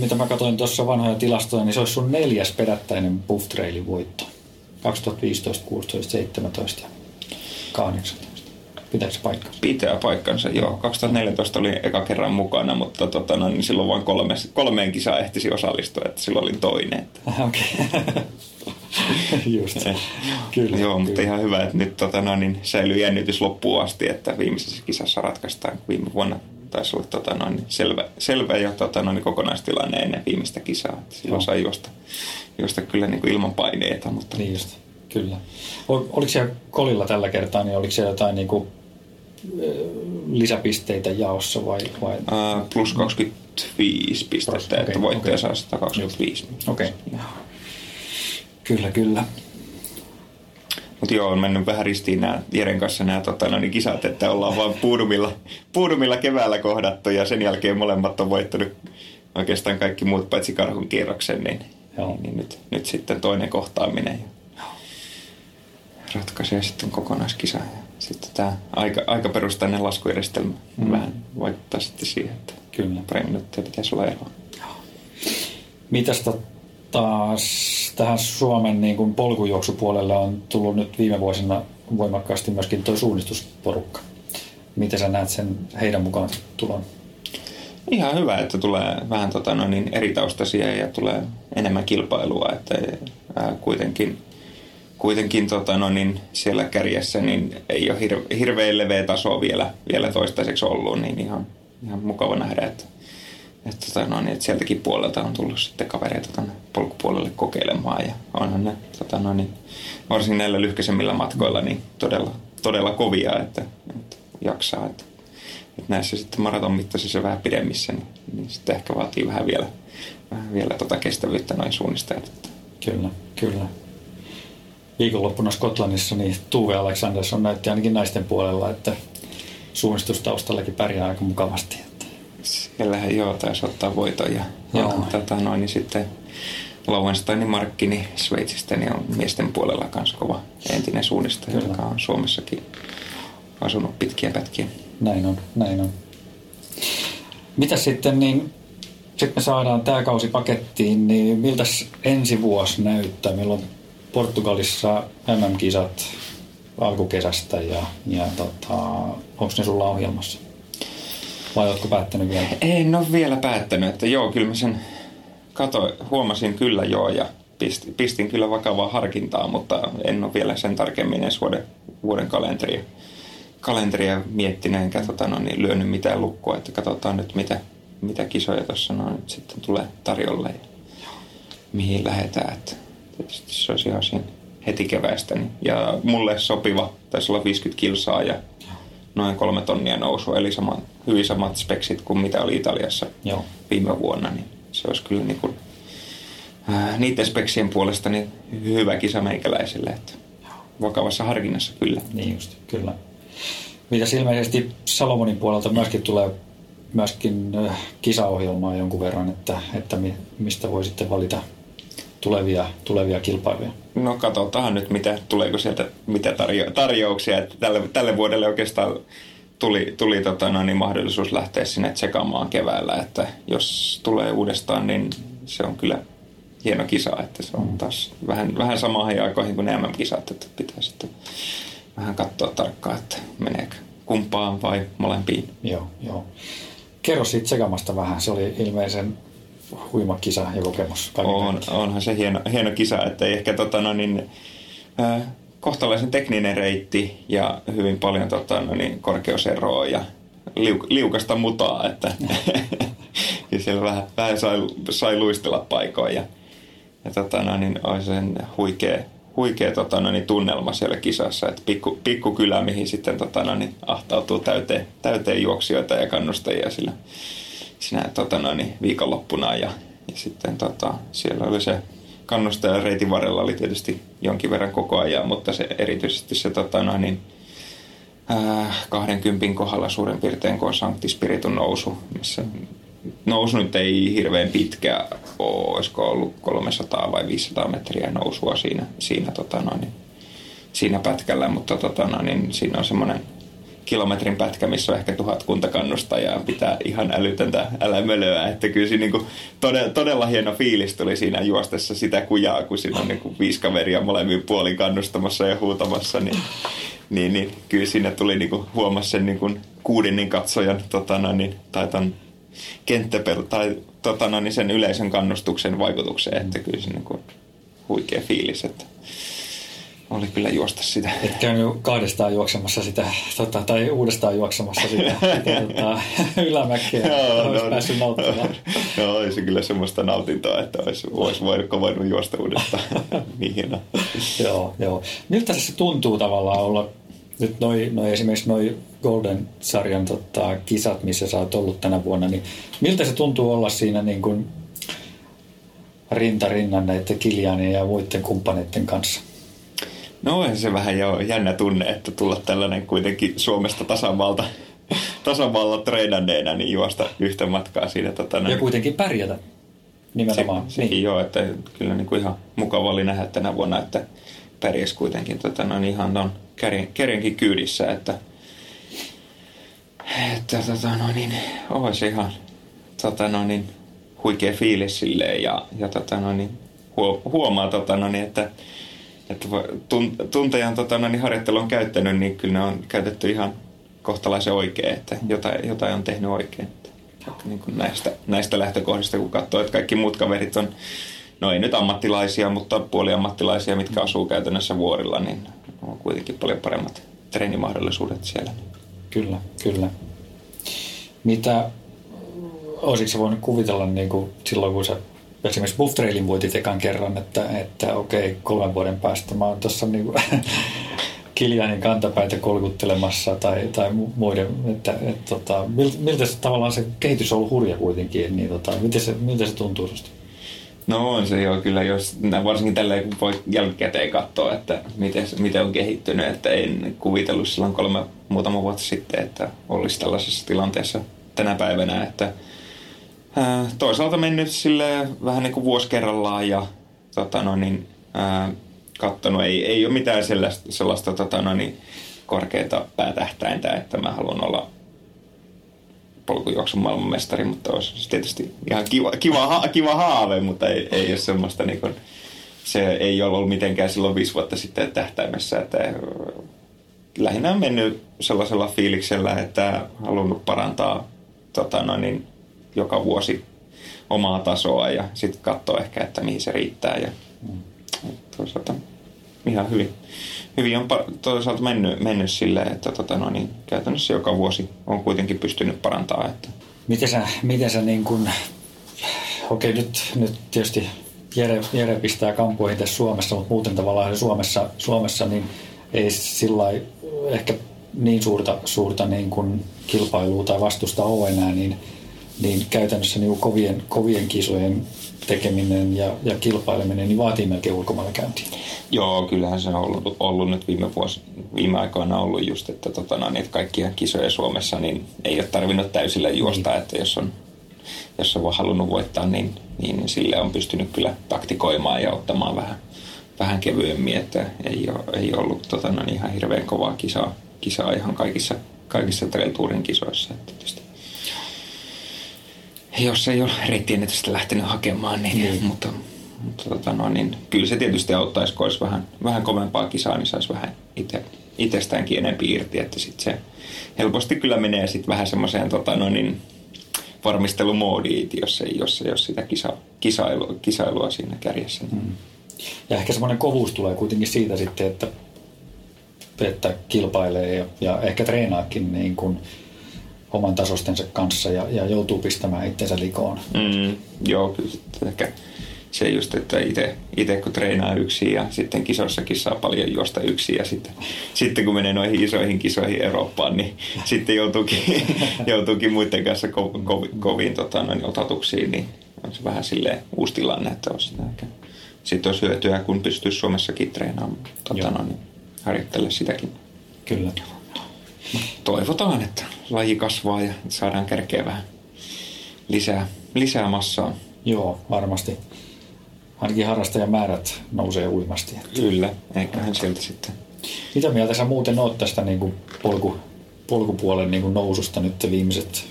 mitä mä katsoin tuossa vanhoja tilastoja, niin se olisi sun neljäs perättäinen Buff Trailin voitto. 2015, 16, 17 ja 18. Pitääkö paikkansa? Pitää paikkansa, joo. 2014 oli eka kerran mukana, mutta tota, no, niin silloin vain kolme, kolmeen kisaan ehtisi osallistua, että silloin olin toinen. Okei. Okay. Just se. kyllä, Joo, kyllä. mutta ihan hyvä, että nyt tota, no, niin säilyy jännitys loppuun asti, että viimeisessä kisassa ratkaistaan viime vuonna taisi olla tota, noin, selvä, selvä jo tota, noin, kokonaistilanne ennen viimeistä kisaa. Silloin sai juosta, juosta kyllä niin kuin ilman paineita. Mutta, Niin just, kyllä. Ol- Oliko siellä kolilla tällä kertaa, niin oliko siellä jotain niin kuin, lisäpisteitä jaossa vai? vai? ää, plus 25 pistettä, Okei, että voittaja okei. saa 125. Okei. Kyllä, kyllä. Mutta joo, on mennyt vähän ristiin nämä Jeren kanssa nämä tota, no, niin kisat, että ollaan vaan puudumilla, puudumilla keväällä kohdattu ja sen jälkeen molemmat on voittanut oikeastaan kaikki muut paitsi karhun kierroksen, niin, Joo. niin, niin nyt, nyt sitten toinen kohtaaminen ja ratkaisee sitten kokonaiskisa. Ja sitten tämä aika, aikaperustainen laskujärjestelmä Mm. vähän vaikuttaa sitten siihen, että Kyllä. pari minuuttia pitäisi olla eroa. Mitäs to- taas tähän Suomen niin kuin polkujuoksupuolelle on tullut nyt viime vuosina voimakkaasti myöskin tuo suunnistusporukka. Miten sä näet sen heidän mukaan tulon? Ihan hyvä, että tulee vähän tota, no niin, eri taustaisia ja tulee enemmän kilpailua, että ää, kuitenkin, kuitenkin tota, no niin, siellä kärjessä niin ei ole hir- hirveän leveä taso vielä, vielä toistaiseksi ollut, niin ihan, ihan mukava nähdä, että, että, tota, no niin, että sieltäkin puolelta on tullut sitten kavereita tuonne polkupuolelle kokeilemaan ja onhan ne tota, no niin, varsinkin näillä lyhkäisemmillä matkoilla niin todella, todella kovia, että, että jaksaa, että että näissä sitten maraton mittaisissa vähän pidemmissä, niin, niin sitten ehkä vaatii vähän vielä, vähän vielä tota kestävyyttä noin suunnistajat. Kyllä, kyllä. Viikonloppuna Skotlannissa niin Tuve Alexandersson näytti ainakin naisten puolella, että suunnistustaustallakin pärjää aika mukavasti. Siellähän joo taisi ottaa voiton ja, ja Joo. tota, noin, niin sitten Lauensteinin Markkini Sveitsistä niin on miesten puolella myös kova entinen suunnistaja, Kyllä. joka on Suomessakin asunut pitkiä pätkiä. näin on, näin on. Mitäs sitten, niin sitten me saadaan tämä kausi pakettiin, niin miltä ensi vuosi näyttää? Meillä on Portugalissa MM-kisat alkukesästä ja, ja tota, onko ne sulla ohjelmassa? Vai oletko päättänyt vielä? En ole vielä päättänyt, että joo, kyllä mä sen kato, huomasin kyllä joo ja pistin, pistin kyllä vakavaa harkintaa, mutta en ole vielä sen tarkemmin edes vuoden, vuoden kalenteria, kalenteria miettinyt enkä tota, no, niin, lyönyt mitään lukkoa, että katsotaan nyt mitä, mitä kisoja tuossa no, nyt sitten tulee tarjolle ja mihin lähdetään. Että tietysti se olisi ihan siinä heti keväistä. Niin. Ja mulle sopiva, taisi olla 50 kilsaa ja noin kolme tonnia nousu, eli sama, hyvin samat speksit kuin mitä oli Italiassa Joo. viime vuonna, niin se olisi kyllä niin kuin, ää, niiden speksien puolesta niin hyvä kisa meikäläiselle, että vakavassa harkinnassa kyllä. Niin just, kyllä. Mitäs ilmeisesti Salomonin puolelta myöskin tulee myöskin äh, kisaohjelmaa jonkun verran, että, että mi- mistä voi sitten valita tulevia, tulevia kilpailuja. No katsotaan nyt, mitä, tuleeko sieltä mitä tarjo- tarjouksia. Että tälle, tälle vuodelle oikeastaan tuli, tuli tota, no, niin mahdollisuus lähteä sinne tsekaamaan keväällä, että jos tulee uudestaan, niin se on kyllä hieno kisa, että se on taas vähän, vähän samaan aikoihin kuin ne MM-kisat, että pitää sitten vähän katsoa tarkkaan, että meneekö kumpaan vai molempiin. Joo, joo. Kerro siitä sekamasta vähän. Se oli ilmeisen huima kisa ja kokemus. On, onhan se hieno, hieno kisa, että ehkä tota, no, niin, äh, kohtalaisen tekninen reitti ja hyvin paljon tota, no, niin, korkeuseroa ja liuk, liukasta mutaa, että ja siellä vähän, vähän sai, sai luistella paikoin ja, ja tota, no, niin, oli sen huikea, huikea tota, no, niin, tunnelma siellä kisassa, että pikku, pikkukylä, mihin sitten tota, no, niin, ahtautuu täyteen, täyteen juoksijoita ja kannustajia sillä sinä tota, noin, niin viikonloppuna ja, ja sitten tota, siellä oli se kannustaja reitin varrella oli tietysti jonkin verran koko ajan, mutta se erityisesti se tota, noin, niin, ää, 20 kohdalla suurin piirtein kun on Sancti Spiritun nousu, missä nousu nyt ei hirveän pitkä olisiko ollut 300 vai 500 metriä nousua siinä, siinä, tota, noin, niin, siinä pätkällä, mutta tota, noin, siinä on semmoinen kilometrin pätkä, missä on ehkä tuhat kunta kannustajaa, pitää ihan älytöntä älämölöä, että kyllä siinä niin todella, todella hieno fiilis tuli siinä juostessa sitä kujaa, kun siinä on niin kuin viisi kaveria molemmin puolin kannustamassa ja huutamassa, niin, niin, niin kyllä siinä tuli niin huomasi sen niin kuin kuudinnin katsojan tota, no, niin, tai ton kenttäpel, tai tota, no, niin sen yleisön kannustuksen vaikutukseen, että kyllä se niin kuin, huikea fiilis, että oli kyllä juosta sitä. Et käynyt kahdestaan juoksemassa sitä, tota, tai uudestaan juoksemassa sitä, sitä tota, ylämäkeä, Joo, olisi no, päässyt nauttimaan. No olisi kyllä semmoista nautintoa, että olisi, olisi voinut kovannut juosta uudestaan. niin hienoa. joo, joo. Miltä se tuntuu tavallaan olla nyt noi, noi esimerkiksi noi Golden-sarjan tota, kisat, missä sä oot ollut tänä vuonna, niin miltä se tuntuu olla siinä niin kuin rinta rinnan näiden Kilianin ja muiden kumppaneiden kanssa? No on se vähän jo jännä tunne, että tulla tällainen kuitenkin Suomesta tasavalta, tasavalta treenanneena, niin juosta yhtä matkaa siinä. Tota, Ja kuitenkin pärjätä nimenomaan. Se, sekin niin. joo, että kyllä niin kuin ihan mukava oli nähdä tänä vuonna, että pärjäs kuitenkin tota, no, ihan on kärjenkin kyydissä, että, että tota, no, niin, olisi ihan tota, no, niin, huikea fiilis silleen ja, ja tota, no, niin, huomaa, tota, no, niin, että, että tuntejan tota, no, niin, harjoittelu on käyttänyt, niin kyllä ne on käytetty ihan kohtalaisen oikein, että jotain, jotain on tehnyt oikein. Niin kuin näistä, näistä lähtökohdista, kun katsoo, että kaikki muut kaverit on, no ei nyt ammattilaisia, mutta puoliammattilaisia, mitkä asuu käytännössä vuorilla, niin on kuitenkin paljon paremmat treenimahdollisuudet siellä. Kyllä, kyllä. Mitä olisiko se voinut kuvitella niin kuin silloin, kun sä esimerkiksi Buff Trailin voitit ekan kerran, että, että okei, kolmen vuoden päästä mä oon tuossa niin kuin Kiljanin kantapäitä kolkuttelemassa tai, tai muiden, että, että tota, miltä se tavallaan se kehitys on ollut hurja kuitenkin, niin tota, miten, se, miltä se tuntuu susta? No on se jo kyllä, jos, varsinkin tällä kun voi jälkikäteen katsoa, että miten, miten on kehittynyt, että en kuvitellut silloin kolme muutama vuotta sitten, että olisi tällaisessa tilanteessa tänä päivänä, että toisaalta mennyt sille vähän niin kuin vuosi kerrallaan ja tota no niin, ää, kattonut, ei, ei ole mitään sellaista, sellaista tota no niin, korkeata päätähtäintä, että mä haluan olla polkujuoksun maailmanmestari, mutta olisi tietysti ihan kiva, kiva, kiva haave, mutta ei, ei ole semmoista niin kuin, se ei ole ollut mitenkään silloin viisi vuotta sitten tähtäimessä, että lähinnä on mennyt sellaisella fiiliksellä, että halunnut parantaa tota no niin, joka vuosi omaa tasoa ja sitten katsoa ehkä, että mihin se riittää ja mm. toisaalta ihan hyvin, hyvin on toisaalta mennyt, mennyt silleen, että tota no niin, käytännössä joka vuosi on kuitenkin pystynyt parantamaan. Että. Miten sä, miten sä niin kun, okei nyt, nyt tietysti Jere, Jere pistää kampuihin tässä Suomessa, mutta muuten tavallaan Suomessa, Suomessa niin ei sillä ehkä niin suurta, suurta niin kuin kilpailua tai vastusta ole enää, niin, niin käytännössä niin kovien, kovien kisojen tekeminen ja, ja kilpaileminen niin vaatii melkein ulkomailla käyntiä. Joo, kyllähän se on ollut, ollut nyt viime, vuosi, viime aikoina ollut just, että, tota, no, niin, että kaikkia kisoja Suomessa niin ei ole tarvinnut täysillä juosta, niin. että jos on, jos on halunnut voittaa, niin, niin, niin sille on pystynyt kyllä taktikoimaan ja ottamaan vähän, vähän kevyemmin, että ei, ole, ei ollut tota, no, niin ihan hirveän kovaa kisaa, kisaa ihan kaikissa, kaikissa trail kisoissa. Että tietysti jos ei ole reittiennetystä lähtenyt hakemaan, niin, niin. mutta, mutta tota no, niin, kyllä se tietysti auttaisi, kun olisi vähän, vähän kovempaa kisaa, niin saisi vähän itse, itsestäänkin enempi irti, että sit se helposti kyllä menee sitten vähän semmoiseen tota no, niin, varmistelumoodiin, jos ei, jos ei ole sitä kisa, kisailua, kisailua siinä kärjessä. Niin. Mm. Ja ehkä semmoinen kovuus tulee kuitenkin siitä sitten, että, että kilpailee ja, ja ehkä treenaakin niin kuin – oman tasostensa kanssa ja, ja joutuu pistämään itsensä likoon. Mm, joo, kyllä ehkä se just, että itse kun treenaa yksin ja sitten kisossakin saa paljon juosta yksin ja sitten, sitten kun menee noihin isoihin kisoihin Eurooppaan, niin sitten joutuukin, joutuukin muiden kanssa ko, ko, koviin tota, noin, otatuksiin, niin on se vähän silleen uusi tilanne, että olisi sitten olisi hyötyä, kun pystyy Suomessakin treenaamaan, tota, niin harjoittele sitäkin. Kyllä. Toivotaan, että laji kasvaa ja saadaan kärkeä vähän lisää, lisää massaa. Joo, varmasti. Ainakin harrastajamäärät nousee uimasti. Kyllä, eiköhän sieltä sitten. Mitä mieltä sä muuten oot tästä niin kuin polku, polkupuolen niin kuin noususta nyt viimeiset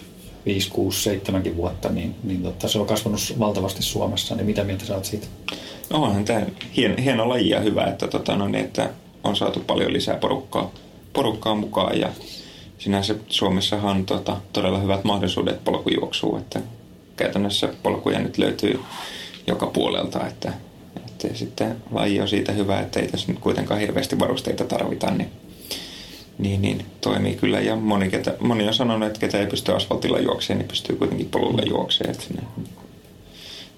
5, 6, 7 vuotta, niin, niin totta, se on kasvanut valtavasti Suomessa, niin mitä mieltä sä oot siitä? No onhan tämä hieno, hieno laji ja hyvä, että, tota, no niin, että on saatu paljon lisää porukkaa, porukkaa mukaan ja sinänsä Suomessahan on tota, todella hyvät mahdollisuudet polkujuoksuun, että käytännössä polkuja nyt löytyy joka puolelta, että, että sitten laji on siitä hyvä, että ei tässä nyt kuitenkaan hirveästi varusteita tarvita, niin, niin, niin toimii kyllä. Ja moni, ketä, moni on sanonut, että ketä ei pysty asfaltilla juokseen, niin pystyy kuitenkin polulla juokseen, että ne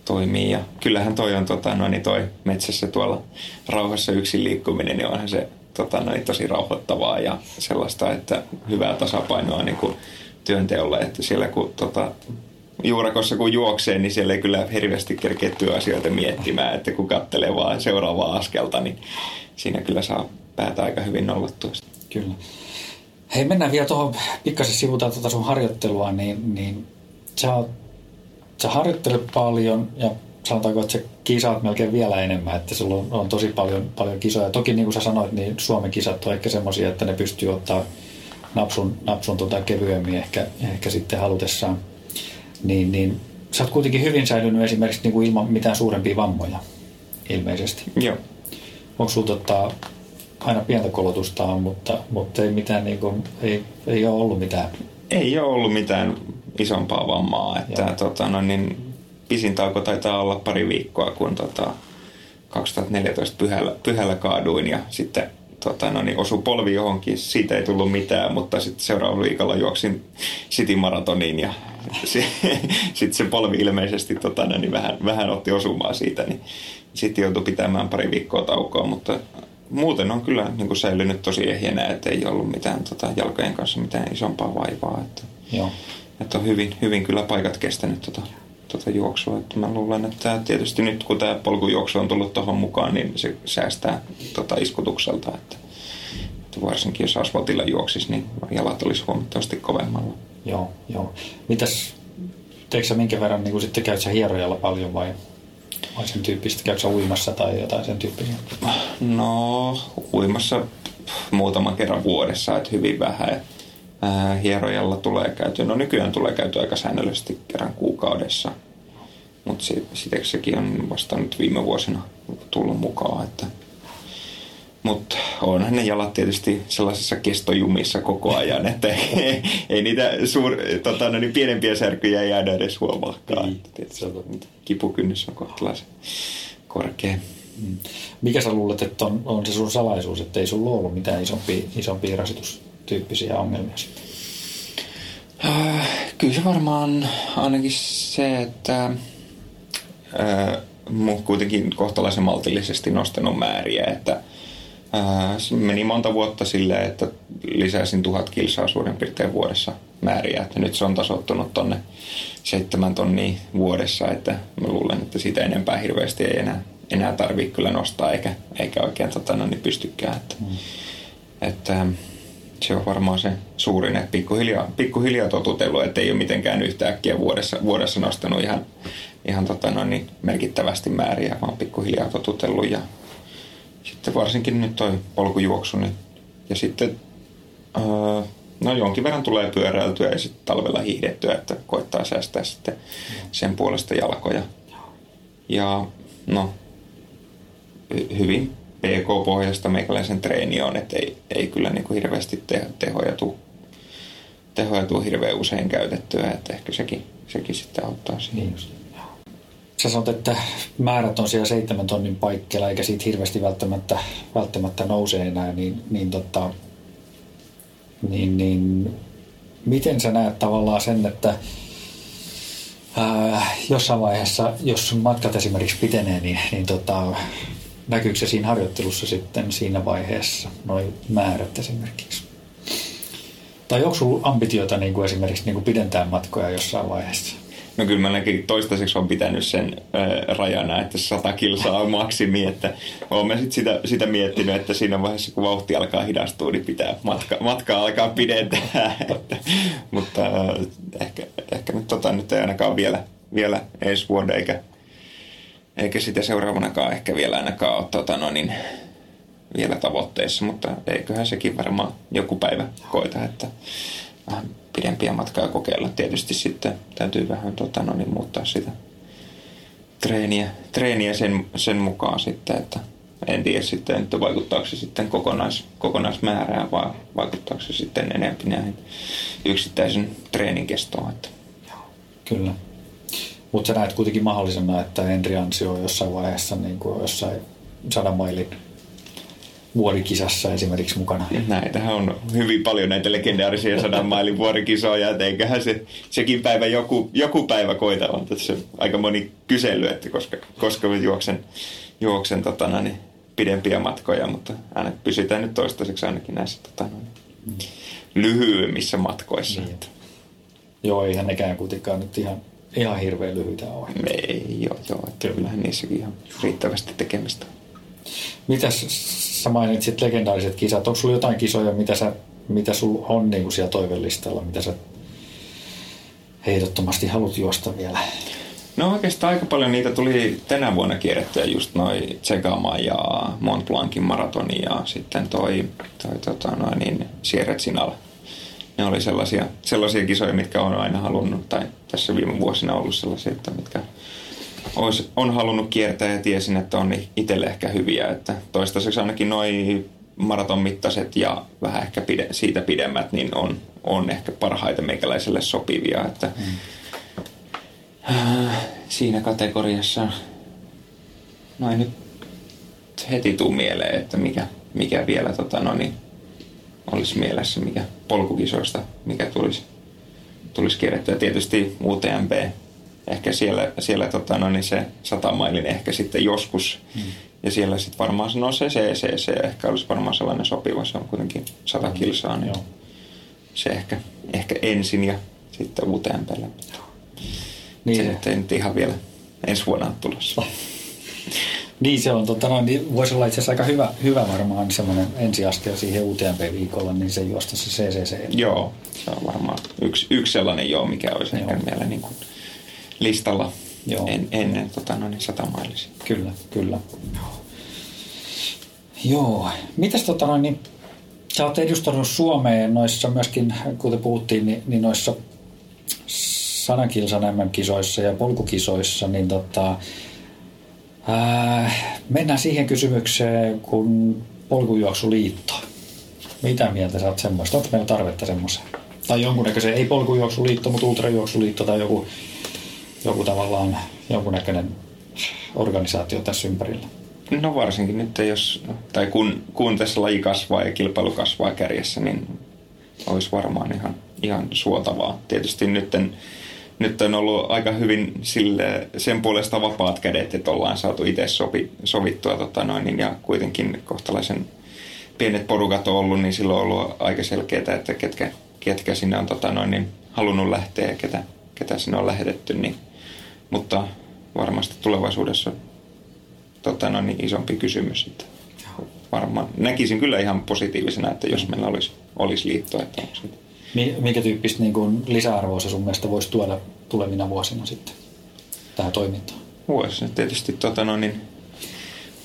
toimii. Ja kyllähän toi on tota, no, niin toi metsässä tuolla rauhassa yksin liikkuminen, niin onhan se tota, no, niin tosi rauhoittavaa ja sellaista, että hyvää tasapainoa niin kuin työnteolle, että siellä kun tota, juurakossa kun juoksee, niin siellä ei kyllä hirveästi kerkeä työasioita miettimään, että kun katselee vaan seuraavaa askelta, niin siinä kyllä saa päätä aika hyvin nollottua. Kyllä. Hei, mennään vielä tuohon pikkasen sivutaan tuota sun harjoittelua, niin, niin sä, oot, sä harjoittelet paljon ja sanotaanko, että sä kisaat melkein vielä enemmän, että sulla on, on tosi paljon, paljon kisoja. Toki niin kuin sä sanoit, niin Suomen kisat on ehkä semmoisia, että ne pystyy ottaa napsun, napsun tota kevyemmin ehkä, ehkä sitten halutessaan niin, niin sä oot kuitenkin hyvin säilynyt esimerkiksi niin kuin ilman mitään suurempia vammoja ilmeisesti. Joo. Onko sulla tota, aina pientä kolotusta mutta, mutta ei, mitään, niin kuin, ei, ei ole ollut mitään? Ei ole ollut mitään isompaa vammaa. Että, tota, no, niin, pisin tauko taitaa olla pari viikkoa, kun tota, 2014 pyhällä, pyhällä kaaduin ja sitten tota, no niin, osui polvi johonkin, siitä ei tullut mitään, mutta sitten seuraavalla viikolla juoksin City Maratoniin ja sitten se polvi ilmeisesti tota, no niin vähän, vähän otti osumaan siitä, niin sitten joutui pitämään pari viikkoa taukoa, mutta muuten on kyllä niin kuin säilynyt tosi ehjänä, että ei ollut mitään tota, jalkojen kanssa mitään isompaa vaivaa. Että, Joo. että on hyvin, hyvin kyllä paikat kestänyt tota, tota juoksua. Että mä luulen, että tietysti nyt kun tämä polkujuoksu on tullut tuohon mukaan, niin se säästää tota iskutukselta. Että, että varsinkin jos asfaltilla juoksisi, niin jalat olisi huomattavasti kovemmalla. Joo, joo. Mitäs, teekö sä minkä verran, niin kuin sitten käyt sä hierojalla paljon vai, vai sen tyyppistä, käytkö sä uimassa tai jotain sen tyyppisiä? No, uimassa muutaman kerran vuodessa, että hyvin vähän. Hierojalla tulee käyty, no nykyään tulee käyty aika säännöllisesti kerran kuukaudessa. Mutta sitten sekin on vasta nyt viime vuosina tullut mukaan, että mutta onhan ne jalat tietysti sellaisessa kestojumissa koko ajan, että ei, ei niitä suur, tota, no niin pienempiä särkyjä jäädä edes huomaakaan. Niin, kipukynnys on kohtalaisen korkea. Mm. Mikä sä luulet, että on, on se sun salaisuus, että ei sulla ollut mitään isompia, isompia rasitustyyppisiä ongelmia sitten? Äh, kyllä se varmaan ainakin se, että äh, kuitenkin kohtalaisen maltillisesti nostanut määriä, että – se meni monta vuotta silleen, että lisäsin tuhat kilsaa suurin piirtein vuodessa määriä. Että nyt se on tasottunut tonne seitsemän tonnia vuodessa, että mä luulen, että siitä enempää hirveästi ei enää, enää tarvitse kyllä nostaa eikä, eikä oikein tota, no, niin pystykään. Että, mm. että, se on varmaan se suurin, että pikkuhiljaa, pikkuhiljaa totutellut, että ei ole mitenkään yhtäkkiä vuodessa, vuodessa nostanut ihan, ihan tota, no, niin merkittävästi määriä, vaan pikkuhiljaa totutellut ja sitten varsinkin nyt toi polkujuoksu. Niin, ja sitten öö, no jonkin verran tulee pyöräiltyä ja sitten talvella hiihdettyä, että koittaa säästää sitten sen puolesta jalkoja. Ja no, hyvin PK-pohjasta meikäläisen treeni on, että ei, ei kyllä niin kuin hirveästi te, tehoja tuu, tehoja tuu hirveän usein käytettyä, että ehkä sekin, sekin sitten auttaa siinä. Niin sä sanot, että määrät on siellä seitsemän tonnin paikkeilla, eikä siitä hirveästi välttämättä, välttämättä nouse enää, niin, niin, tota, niin, niin miten sä näet tavallaan sen, että ää, jossain vaiheessa, jos sun matkat esimerkiksi pitenee, niin, niin tota, näkyykö se siinä harjoittelussa sitten siinä vaiheessa, noin määrät esimerkiksi? Tai onko sulla ambitioita niin kuin esimerkiksi niin kuin pidentää matkoja jossain vaiheessa? No kyllä mä ainakin toistaiseksi on pitänyt sen ö, rajana, että 100 kilsaa on maksimi, että olen sit sitä, sitä miettinyt, että siinä vaiheessa kun vauhti alkaa hidastua, niin pitää matka, matkaa alkaa pidentää. että, mutta ö, ehkä, ehkä nyt, tota, nyt ei ainakaan vielä, vielä ensi vuonna eikä, eikä sitä seuraavanakaan ehkä vielä ainakaan ole tota, no niin, vielä tavoitteissa, mutta eiköhän sekin varmaan joku päivä koita, että vähän pidempiä matkaa kokeilla. Tietysti sitten täytyy vähän tota, no niin, muuttaa sitä treeniä, treeniä sen, sen mukaan sitten, että en tiedä sitten, että vaikuttaako se sitten kokonais, kokonaismäärään vai vaikuttaako se sitten enemmän näihin yksittäisen treenin kestoon. Että. Kyllä. Mutta sä näet kuitenkin mahdollisena, että Henri Ansio on jossain vaiheessa niin kuin jossain sadan mailin vuorikisassa esimerkiksi mukana. Näitähän on hyvin paljon näitä legendaarisia sadan mailin vuorikisoja, että eiköhän se, sekin päivä joku, joku päivä koita. On tässä aika moni kysely, että koska, koska juoksen, juoksen totana, niin pidempiä matkoja, mutta aina pysytään nyt toistaiseksi ainakin näissä totana, niin lyhyemmissä matkoissa. Niin. Joo, eihän nekään kuitenkaan nyt ihan, ihan hirveän lyhyitä ole. Ei, joo, joo että kyllähän niissäkin ihan riittävästi tekemistä. Mitäs sä mainitsit legendaariset kisat? Onko sulla jotain kisoja, mitä, sä, mitä sulla on niin kuin siellä toivellistalla, mitä sä ehdottomasti haluat juosta vielä? No oikeastaan aika paljon niitä tuli tänä vuonna kierrettyä just noin Tsegama ja Mont Blancin maratoni ja sitten toi, toi tota noin, niin Sierra. Ne oli sellaisia, sellaisia kisoja, mitkä on aina halunnut, tai tässä viime vuosina ollut sellaisia, että mitkä olisi, on halunnut kiertää ja tiesin, että on itselle ehkä hyviä. Että toistaiseksi ainakin noin maraton mittaiset ja vähän ehkä pide, siitä pidemmät, niin on, on ehkä parhaita meikäläiselle sopivia. Että, mm. äh, siinä kategoriassa no ei nyt heti tuu mieleen, että mikä, mikä vielä tota, no niin, olisi mielessä, mikä polkukisoista, mikä tulisi, tulisi kierrettyä. Tietysti UTMP ehkä siellä, siellä tota, no, niin se satamailin ehkä sitten joskus. Mm. Ja siellä sitten varmaan no se CCC ehkä olisi varmaan sellainen sopiva. Se on kuitenkin 100 kilsaa. Niin se ehkä, ehkä ensin ja sitten uuteen päälle. Niin. Se ei nyt ihan vielä ensi vuonna tulossa. Niin se on, tota, no, niin voisi olla itse asiassa aika hyvä, hyvä varmaan semmoinen ensiaskel siihen UTMP-viikolla, niin se juosta se CCC. Joo, se on varmaan yksi, yksi sellainen joo, mikä olisi joo. ehkä meillä niin kuin listalla Joo. En, ennen tota, no niin, satamailisia. Kyllä, kyllä. Joo. Mitäs tota noin, niin, sä oot edustanut Suomeen noissa myöskin, kuten puhuttiin, niin, niin noissa sadan kilsan MM-kisoissa ja polkukisoissa, niin tota, ää, mennään siihen kysymykseen, kun polkujuoksuliitto. Mitä mieltä sä oot semmoista? Onko meillä tarvetta semmoiseen? Tai jonkunnäköisen, ei polkujuoksuliitto, mutta ultrajuoksuliitto tai joku joku tavallaan jonkunnäköinen organisaatio tässä ympärillä? No varsinkin nyt, jos, tai kun, kun tässä laji kasvaa ja kilpailu kasvaa kärjessä, niin olisi varmaan ihan, ihan suotavaa. Tietysti nyt, nyt on ollut aika hyvin sille, sen puolesta vapaat kädet, että ollaan saatu itse sovi, sovittua tota noin, niin, ja kuitenkin kohtalaisen pienet porukat on ollut, niin silloin on ollut aika selkeää, että ketkä, ketkä sinne on tota noin, niin halunnut lähteä ja ketä, ketä sinne on lähetetty, niin mutta varmasti tulevaisuudessa tota, no niin, isompi kysymys. Että varmaan näkisin kyllä ihan positiivisena, että jos meillä olisi, olisi liitto. Että onko Minkä tyyppistä niin kuin lisäarvoa se sun mielestä voisi tuoda tulevina vuosina sitten tähän toimintaan? Voisi tietysti tota, no niin,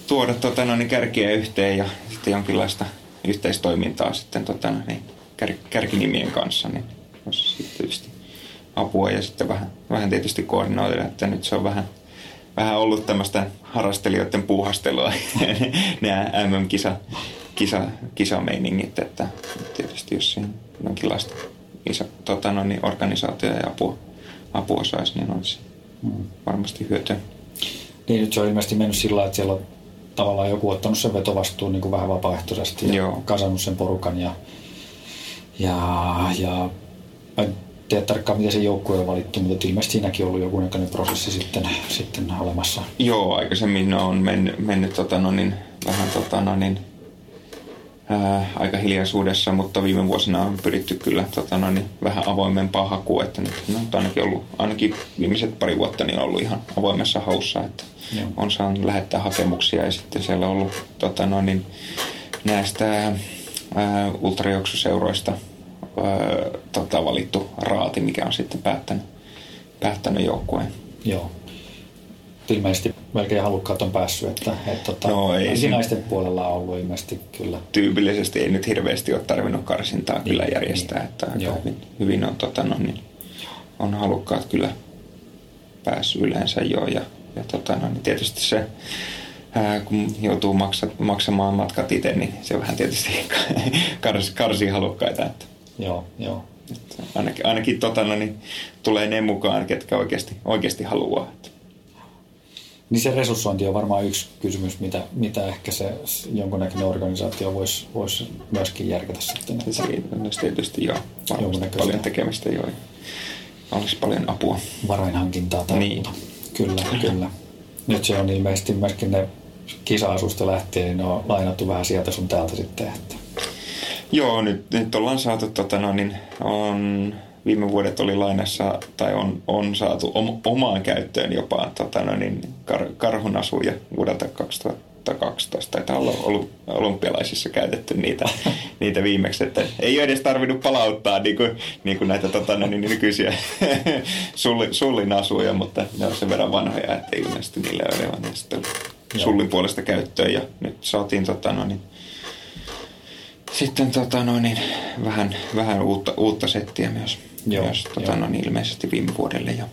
tuoda tota, no niin, kärkiä yhteen ja sitten jonkinlaista yhteistoimintaa sitten tota, no niin, kär, kärkinimien kanssa. Niin olisi sitten tietysti apua ja sitten vähän, vähän tietysti koordinoida, että nyt se on vähän, vähän ollut tämmöistä harrastelijoiden puuhastelua, nämä MM-kisa, kisa, kisameiningit, että tietysti jos siinä jonkinlaista iso, tota, no niin, organisaatio ja apua, apua saisi, niin olisi hmm. varmasti hyötyä. Niin nyt se on ilmeisesti mennyt sillä että siellä on tavallaan joku ottanut sen vetovastuun niin kuin vähän vapaaehtoisesti ja Joo. kasannut sen porukan ja, ja, ja tiedä tarkkaan, miten se joukkue on valittu, mutta ilmeisesti siinäkin on ollut joku prosessi sitten, sitten olemassa. Joo, aikaisemmin on mennyt, mennyt tota, no niin, vähän tota, no niin, ää, aika hiljaisuudessa, mutta viime vuosina on pyritty kyllä tota, no niin, vähän avoimempaa hakua, että nyt no, ainakin, ollut, ainakin viimeiset pari vuotta niin on ollut ihan avoimessa haussa, että Joo. on saanut lähettää hakemuksia ja sitten siellä on ollut tota, no niin, näistä ultrajuoksuseuroista – öö, tota, valittu raati, mikä on sitten päättänyt, päättänyt joukkueen. Joo. Ilmeisesti melkein halukkaat on päässyt, että, että tota, no, ei sen... naisten puolella on ollut ilmeisesti kyllä. Tyypillisesti ei nyt hirveästi ole tarvinnut karsintaa niin, kyllä järjestää, niin. että Joo. hyvin, hyvin on, tota, no, niin, on halukkaat kyllä päässyt yleensä jo ja, ja tota, no, niin tietysti se ää, kun joutuu maksa, maksamaan matkat itse, niin se vähän tietysti karsi, karsi halukkaita. Että Joo, joo. Että ainakin, ainakin tota, no, niin tulee ne mukaan, ketkä oikeasti, oikeasti haluaa. Niin se resurssointi on varmaan yksi kysymys, mitä, mitä ehkä se jonkunnäköinen organisaatio voisi vois myöskin järkätä sitten. Siitä olisi tietysti jo paljon tekemistä jo. Olisi paljon apua. Varainhankintaa tai niin. muuta. Kyllä, kyllä. Nyt se on ilmeisesti myöskin ne kisa-asusta lähtien, niin ne on lainattu vähän sieltä sun täältä sitten. Että... Joo, nyt, nyt ollaan saatu, tota, no, niin on, viime vuodet oli lainassa, tai on, on saatu omaan käyttöön jopa tota, no, niin, kar, karhunasuja vuodelta 2012. Taitaa olla ollut olympialaisissa käytetty niitä, niitä viimeksi, että ei ole edes tarvinnut palauttaa niin kuin, niin kuin näitä tota, no, niin, nykyisiä sulli, sullin asuja, mutta ne on sen verran vanhoja, että ilmeisesti niille ole sullin puolesta käyttöön ja nyt saatiin tota, no, niin, sitten tota, no, niin, vähän, vähän uutta, uutta settiä myös, joo, myös tota, no, niin, ilmeisesti viime vuodelle jo.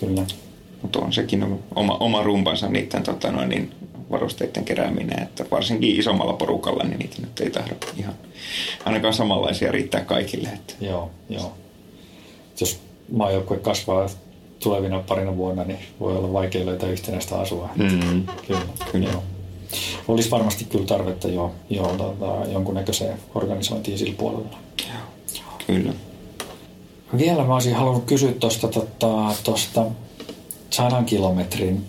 Kyllä. Mutta on sekin oma, oma rumpansa niiden tota, no, niin, varusteiden kerääminen, että varsinkin isommalla porukalla, niin niitä nyt ei tahdo ihan ainakaan samanlaisia riittää kaikille. Että. Joo, joo. Jos maajoukkue kasvaa tulevina parina vuonna, niin voi olla vaikea löytää yhtenäistä asua. Mm-hmm. Kyllä, kyllä. Joo. Olisi varmasti kyllä tarvetta jo, jo tota, jonkunnäköiseen organisointiin sillä puolella. Kyllä. Vielä mä olisin halunnut kysyä tuosta tota, tosta sadan kilometrin.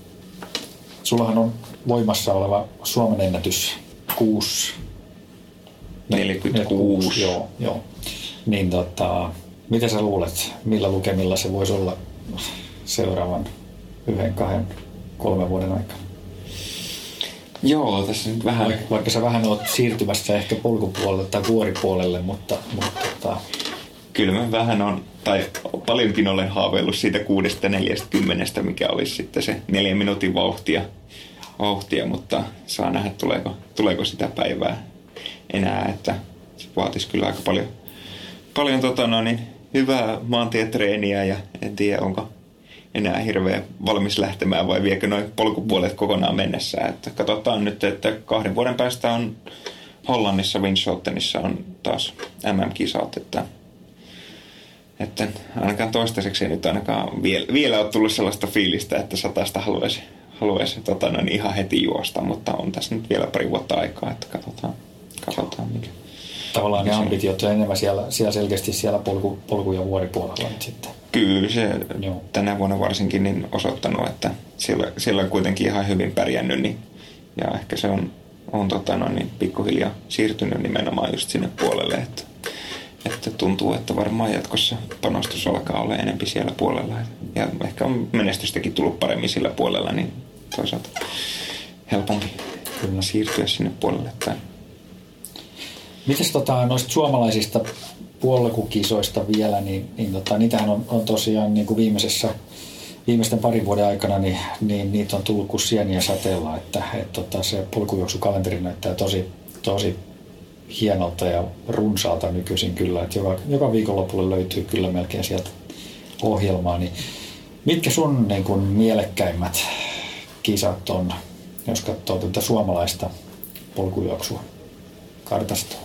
Sullahan on voimassa oleva Suomen ennätys 6. 46. Joo, joo. Niin tota, mitä sä luulet, millä lukemilla se voisi olla seuraavan yhden, kahden, kolmen vuoden aikana? Joo, tässä nyt vähän... Vaikka, vaikka sä vähän oot siirtymässä ehkä polkupuolelle tai vuoripuolelle, mutta... mutta tota... Kyllä mä vähän on, tai paljonkin olen haaveillut siitä kuudesta neljästä mikä olisi sitten se neljän minuutin vauhtia, vauhtia mutta saa nähdä, tuleeko, tuleeko sitä päivää enää, että se vaatisi kyllä aika paljon, paljon tota no, niin, hyvää maantietreeniä ja en tiedä, onko enää hirveän valmis lähtemään vai viekö noin polkupuolet kokonaan mennessä. Että katsotaan nyt, että kahden vuoden päästä on Hollannissa Windschotenissa on taas MM-kisat, että, että ainakaan toistaiseksi ei nyt ainakaan vielä, vielä ole tullut sellaista fiilistä, että satasta haluaisi, haluaisi tota, noin ihan heti juosta, mutta on tässä nyt vielä pari vuotta aikaa, että katsotaan, katsotaan mikä. Tavallaan ne ambitiot on enemmän siellä, siellä selkeästi siellä polku, polku- ja vuoripuolella nyt sitten. Kyllä se Joo. tänä vuonna varsinkin niin osoittanut, että siellä, siellä on kuitenkin ihan hyvin pärjännyt niin, ja ehkä se on, on tota, no, niin pikkuhiljaa siirtynyt nimenomaan just sinne puolelle, että, että tuntuu, että varmaan jatkossa panostus alkaa olla enempi siellä puolella ja ehkä on menestystäkin tullut paremmin sillä puolella, niin toisaalta helpompi Kyllä. siirtyä sinne puolelle. Tai... Mites tota, noista suomalaisista polkukisoista vielä, niin, niin tota, niitähän on, on tosiaan niin kuin viimeisessä, viimeisten parin vuoden aikana, niin, niin niitä on tullut kuin sieniä sateella, että et, tota, se polkujuoksukalenteri näyttää tosi, tosi hienolta ja runsaalta nykyisin kyllä, että joka, joka viikonlopulle löytyy kyllä melkein sieltä ohjelmaa, niin mitkä sun niin kuin, mielekkäimmät kisat on, jos katsoo tätä suomalaista polkujuoksua kartastoa?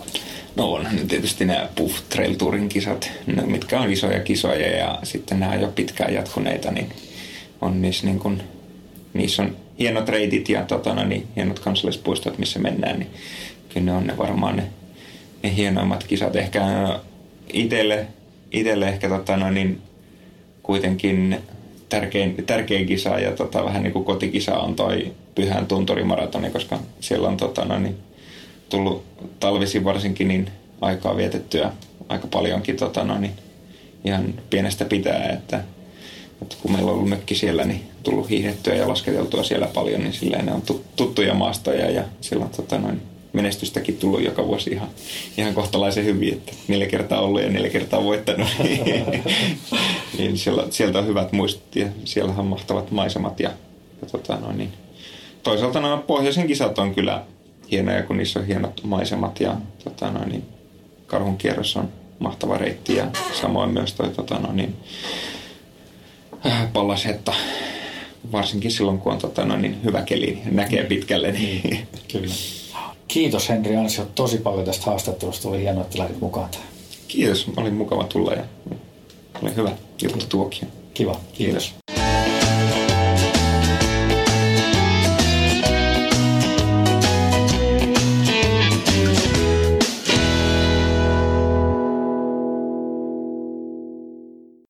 No ne tietysti nämä Puff Trail Tourin kisat, no, mitkä on isoja kisoja ja sitten nämä jo pitkään jatkuneita, niin on niissä, niin kun, niissä on hienot reitit ja tota, no, niin, hienot kansallispuistot, missä mennään, niin kyllä ne on ne varmaan ne, ne hienoimmat kisat. Ehkä itselle, itselle ehkä tota, no, niin, kuitenkin tärkein, tärkein kisa ja tota, vähän niin kuin kotikisa on toi Pyhän tuntorimaratoni, koska siellä on tota, no, niin, tullut talvisin varsinkin niin aikaa vietettyä aika paljonkin tota, no, niin ihan pienestä pitää, että, että kun meillä on ollut mökki siellä, niin tullut hiihdettyä ja lasketeltua siellä paljon, niin silleen ne on tuttuja maastoja ja silloin tota, noin, menestystäkin tullut joka vuosi ihan, ihan kohtalaisen hyvin, että neljä kertaa ollut ja neljä kertaa voittanut. niin siellä, sieltä on hyvät muistot ja siellä on mahtavat maisemat ja, ja tota, noin, niin. toisaalta nämä pohjoisen kisat on kyllä hienoja, kun niissä on hienot maisemat ja tota noin, niin karhun kierros on mahtava reitti ja samoin myös toi tota noin, niin, äh, pallashetta varsinkin silloin, kun on tota, noin, niin hyvä keli, niin näkee pitkälle. Niin. Kyllä. Kiitos Henri Ansio tosi paljon tästä haastattelusta. Oli hienoa, että lähdit mukaan tähän. Kiitos, oli mukava tulla ja oli hyvä juttu tuokin. Kiva, kiitos. Kiitos.